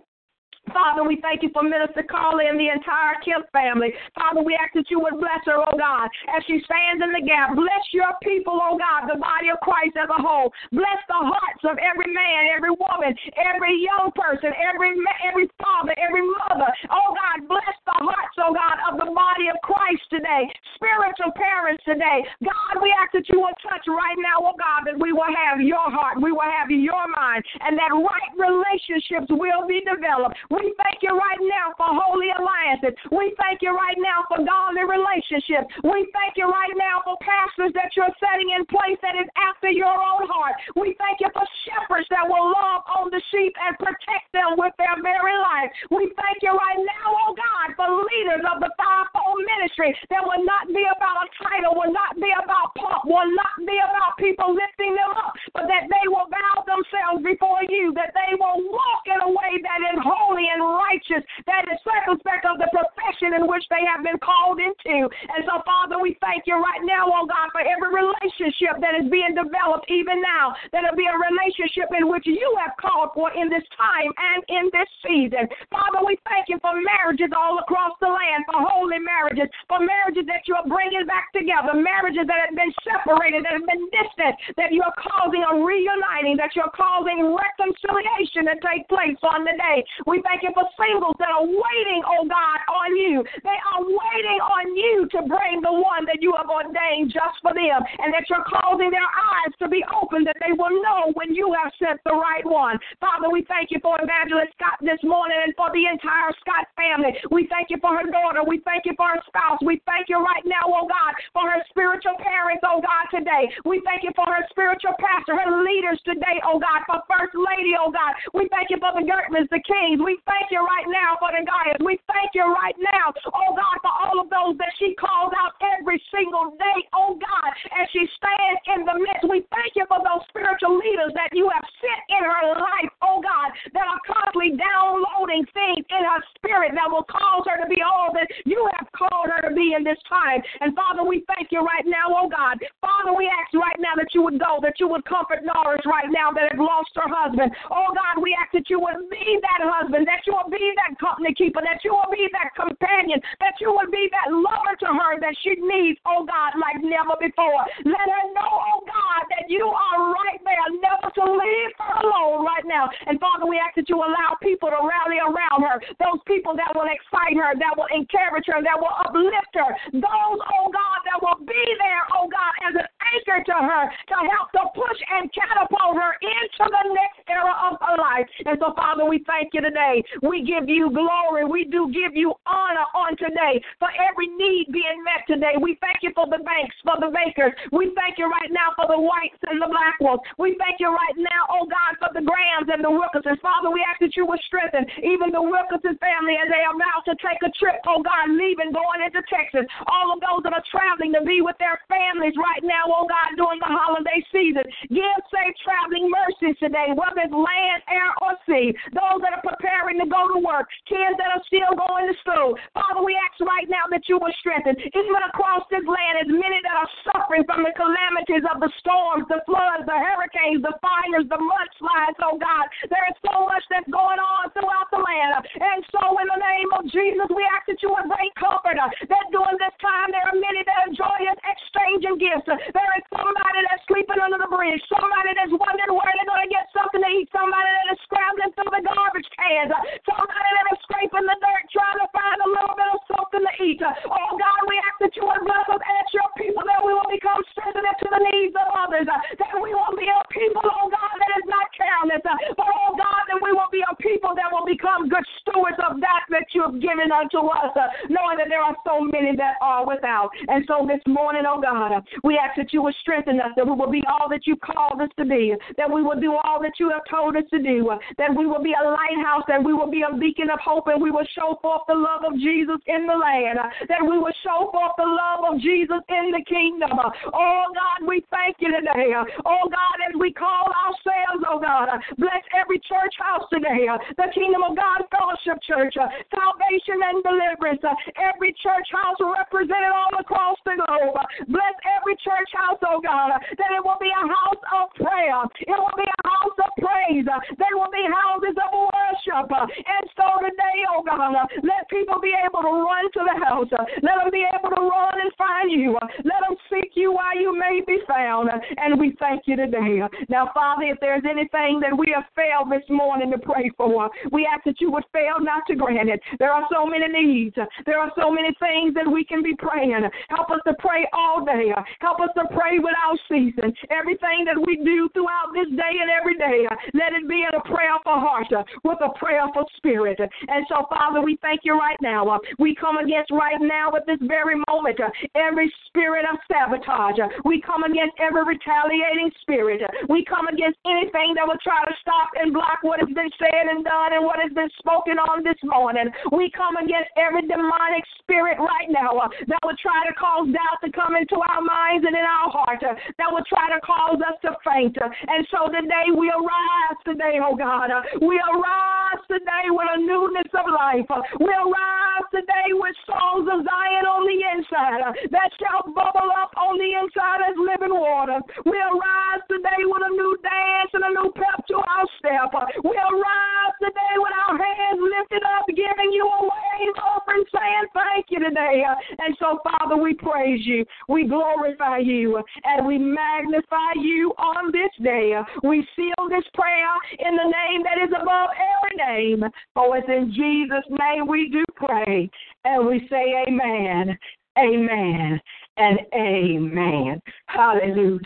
Father, we thank you for Minister Carly and the entire Kemp family. Father, we ask that you would bless her, oh God, as she stands in the gap. Bless your people, oh God, the body of Christ as a whole. Bless the hearts of every man, every woman, every young person, every every father, every mother. Oh God, bless the hearts, oh God, of the body of Christ today. Spiritual parents today. God, we ask that you will touch right now, oh God, that we will have your heart, we will have your mind, and that right relationships will be developed. We thank you right now for holy alliances. We thank you right now for godly relationships. We thank you right now for pastors that you're setting in place that is after your own heart. We thank you for shepherds that will love on the sheep and protect them with their very life. We thank you right now, oh God, for leaders of the fivefold ministry that will not be about a title, will not be about pomp, will not be about people lifting them up, but that they will bow themselves before you, that they will walk in a way that is holy holy and righteous, that is circumspect of the profession in which they have been called into. And so, Father, we thank you right now, oh God, for every relationship that is being developed even now, that it be a relationship in which you have called for in this time and in this season. Father, we thank you for marriages all across the land, for holy marriages, for marriages that you are bringing back together, marriages that have been separated, that have been distant, that you are causing a reuniting, that you're causing reconciliation to take place on the day. We thank you for singles that are waiting, oh God, on you. They are waiting on you to bring the one that you have ordained just for them, and that you're causing their eyes to be open that they will know when you have sent the right one. Father, we thank you for Evangelist Scott this morning and for the entire Scott family. We thank you for her daughter. We thank you for her spouse. We thank you right now, oh God, for her spiritual parents, oh God, today. We thank you for her spiritual pastor, her leaders today, oh God, for First Lady, oh God. We thank you for the Gertmans, the Kings. We thank you right now for the guidance. We thank you right now, oh God, for all of those that she calls out every single day, oh God, as she stands in the midst. We thank you for those spiritual leaders that you have sent in her life, oh God, that are constantly downloading things in her spirit that will cause her to be all that you have called her to be in this time. And Father, we thank you right now, oh God. Father, we ask right now that you would go, that you would comfort Norris right now that have lost her husband. Oh God, we ask that you would be that husband that you will be that company keeper, that you will be that companion, that you will be that lover to her that she needs, oh God, like never before. Let her know, oh God, that you are right there, never to leave her alone right now. And Father, we ask that you allow people to rally around her, those people that will excite her, that will encourage her, that will uplift her, those, oh God, that will be there, oh God, as an anchor to her to help to push and catapult her into the next era of her life. And so, Father, we thank you today. We give you glory. We do give you honor on today for every need being met today. We thank you for the banks, for the bakers. We thank you right now for the whites and the black ones. We thank you right now, oh God, for the Grahams and the Wilkersons. Father, we ask that you would strengthen even the Wilkerson family as they are about to take a trip, oh God, leaving, going into Texas. All of those that are traveling to be with their families right now, oh God, during the holiday season. Give safe traveling mercies today, whether it's land, air, or sea. Those that are preparing to go to work, kids that are still going to school. Father, we ask right now that you will strengthen, even across this land, as many that are suffering from the calamities of the storms, the floods, the hurricanes, the fires, the mudslides, oh God. There is so much that's going on throughout the land. And so, in the name of Jesus, we ask that you would bring comfort. That during this time, there are many that are joyous, exchanging gifts. There is somebody that's sleeping under the bridge, somebody that's wondering where they're going to get something to somebody that is scrambling through the garbage cans, uh, somebody that is scraping the dirt trying to find a little bit of something to eat. Uh, oh God, we ask that you would bless us as your people, that we will become sensitive to the needs of others, uh, that we will be a people, oh God, that is not careless, but oh God, that we will be a people that will become good stewards of that that you have given unto us, knowing that there are so many that are without. And so this morning, oh God, we ask that you would strengthen us, that we will be all that you called us to be, that we will do all that you have told us to do, that we will be a lighthouse, that we will be a beacon of hope, and we will show forth the love of Jesus in the land, that we will show forth the love of Jesus in the kingdom. Oh God, we thank you today. Oh God, as we call ourselves, oh God, bless every church house today, the Kingdom of God Fellowship Church, salvation and deliverance, every church house represented all across the globe. Bless every church house, oh God, that it will be a house of prayer. It will be a house of praise. Uh, there will be houses of worship. Uh, and so today, oh God, uh, let people be able to run to the house. Let them be able to run and find you. Let them seek you while you may be found. And we thank you today. Now, Father, if there's anything that we have failed this morning to pray for, we ask that you would fail not to grant it. There are so many needs. There are so many things that we can be praying. Help us to pray all day. Help us to pray without ceasing. Everything that we do throughout this day and every day, let it be in a prayerful heart uh, with a prayerful spirit. And so, Father, we thank you right now. Uh, we come against right now at this very moment uh, every spirit of sabotage. We come against every retaliating spirit. We come against anything that will try to stop and block what has been said and done and what has been spoken on this morning. We come against every demonic spirit right now that will try to cause doubt to come into our minds and in our heart, that will try to cause us to faint. And so today we arise today, oh God. We arise today with a newness of life. We arise today with songs of Zion on the inside that shall bubble up on the inside as living water. We arise today with a new dance and a new pep to our step. We arise today with our hands lifted up, giving you a wave offering, saying thank you today. And so, Father, we praise you. We glorify you and we magnify you on this day. We seal this prayer in the name that is above every name. For it's in Jesus' name we do pray. And we say amen, amen, and amen. Hallelujah.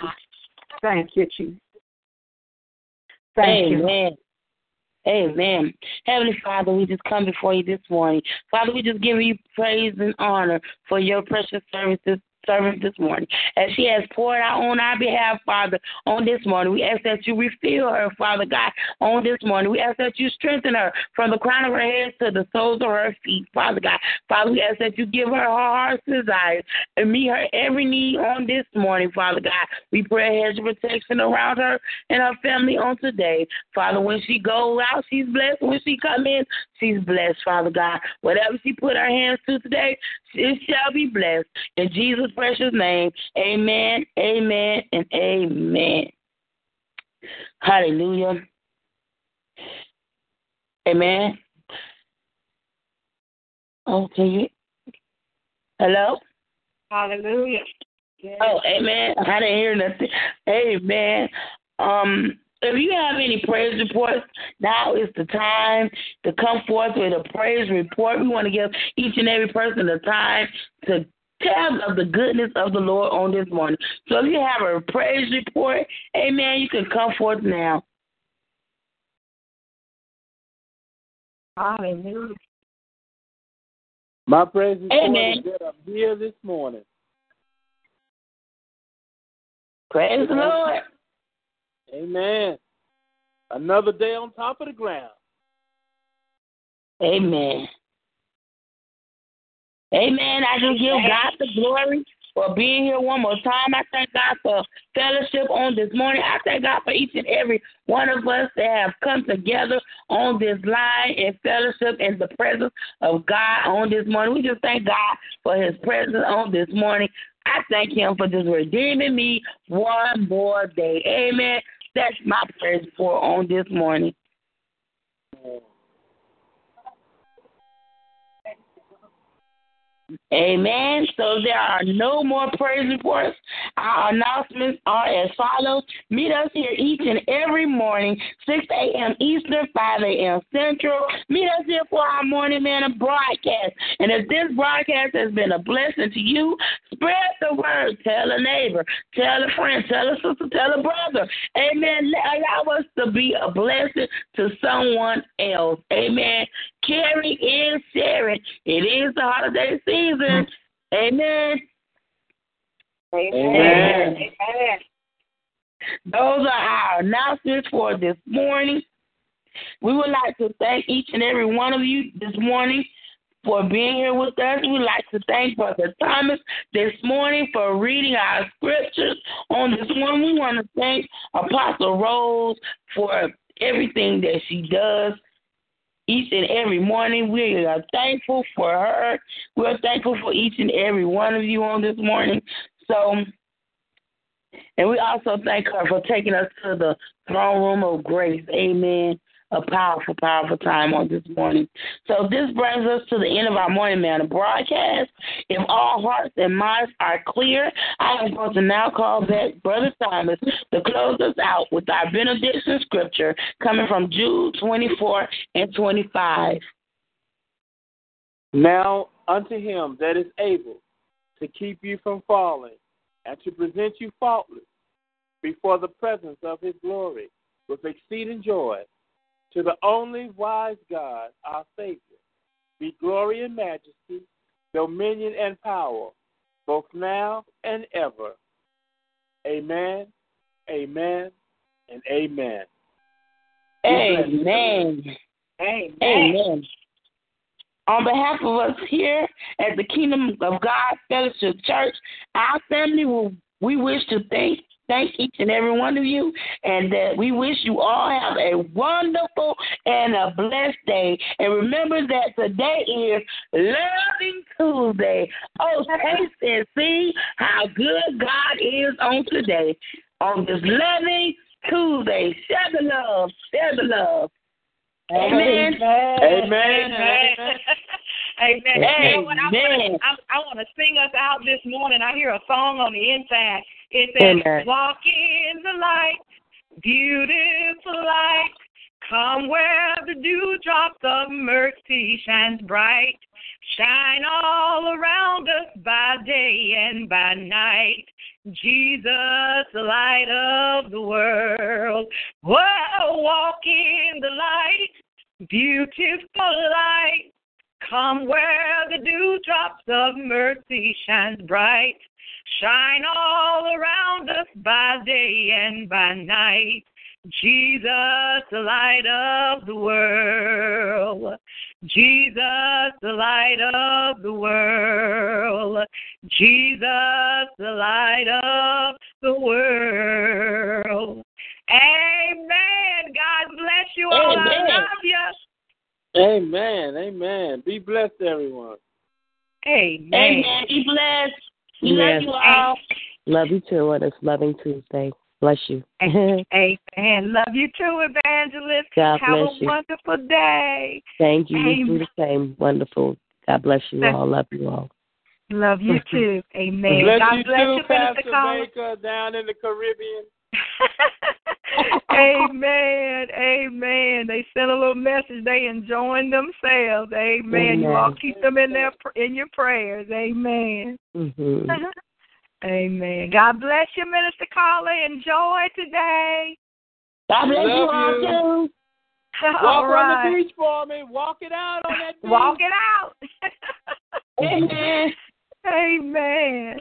Thank you, Jesus. Thank Amen. you. Amen. Heavenly Father, we just come before you this morning. Father, we just give you praise and honor for your precious services servant this morning. As she has poured out on our behalf, Father, on this morning, we ask that you refill her, Father God, on this morning. We ask that you strengthen her from the crown of her head to the soles of her feet, Father God. Father, we ask that you give her her heart's desires and meet her every need on this morning, Father God. We pray a hedge of protection around her and her family on today. Father, when she goes out, she's blessed. When she come in, she's blessed, Father God. Whatever she put her hands to today, it shall be blessed. In Jesus' precious name. Amen, amen, and amen. Hallelujah. Amen. Okay. Hello? Hallelujah. Yes. Oh, amen. I didn't hear nothing. Amen. Um, if you have any praise reports, now is the time to come forth with a praise report. We want to give each and every person the time to tell of the goodness of the Lord on this morning. So if you have a praise report, amen, you can come forth now. Hallelujah. My praise report Amen. is that I'm here this morning. Praise the Lord. Amen. Another day on top of the ground. Amen. Amen. I just give God the glory for being here one more time. I thank God for fellowship on this morning. I thank God for each and every one of us that have come together on this line in fellowship in the presence of God on this morning. We just thank God for his presence on this morning. I thank him for just redeeming me one more day. Amen. That's my prayer for on this morning. Amen. So there are no more praise reports. Our announcements are as follows. Meet us here each and every morning, 6 a.m. Eastern, 5 a.m. Central. Meet us here for our Morning Manna broadcast. And if this broadcast has been a blessing to you, spread the word. Tell a neighbor, tell a friend, tell a sister, tell a brother. Amen. Allow us to be a blessing to someone else. Amen. Caring is sharing. It is the holiday season. Hmm. Amen. Amen. Amen. Those are our announcements for this morning. We would like to thank each and every one of you this morning for being here with us. We'd like to thank Brother Thomas this morning for reading our scriptures on this one. We want to thank Apostle Rose for everything that she does each and every morning. We are thankful for her. We're thankful for each and every one of you on this morning. So, and we also thank her for taking us to the throne room of grace. Amen. A powerful, powerful time on this morning. So this brings us to the end of our Morning Manna broadcast. If all hearts and minds are clear, I am going to now call back Brother Thomas to close us out with our benediction scripture coming from Jude 24 and 25. Now unto him that is able to keep you from falling and to present you faultless before the presence of his glory with exceeding joy, to the only wise God, our Savior, be glory and majesty, dominion and power, both now and ever. Amen, amen, and amen. Amen. Amen. Amen. On behalf of us here at the Kingdom of God Fellowship Church, our family will we wish to thank thank each and every one of you and that we wish you all have a wonderful and a blessed day. And remember that today is Loving Tuesday. Oh, taste and see how good God is on today. On this Loving Tuesday. Share the love. Share the love. Amen. Amen. Amen. Amen. You know what? I Amen. want I, I want to sing us out this morning. I hear a song on the inside. It says, Amen. "Walk in the light, beautiful light. Come where the dewdrops of mercy shines bright. Shine all around us by day and by night. Jesus, the light of the world. Whoa, walk in the light, beautiful light. Come where the dewdrops of mercy shines bright. Shine all around us by day and by night. Jesus, the light of the world. Jesus, the light of the world. Jesus, the light of the world. Amen. God bless you all. I Amen. love you. Amen. Amen. Be blessed, everyone. Amen. Amen. Be blessed. Yes. Love you all. Love you too on this Loving Tuesday. Bless you. Amen. Love you too, Evangelist. God Have bless a you. wonderful day. Thank you. You do the same. Wonderful. God bless you all. Love you all. Love you <laughs> too. Amen. Bless God you bless too, you, Minister Pastor Collins. Baker, down in the Caribbean. <laughs> Amen. Amen. They sent a little message. They enjoying themselves. Amen. You all keep them in their in your prayers. Amen. hmm <laughs> Amen. God bless you, Minister Carla. Enjoy today. God bless you Love all too. <laughs> Walk All on the beach for me. Walk it out on that beach. Walk it out. Amen. Amen.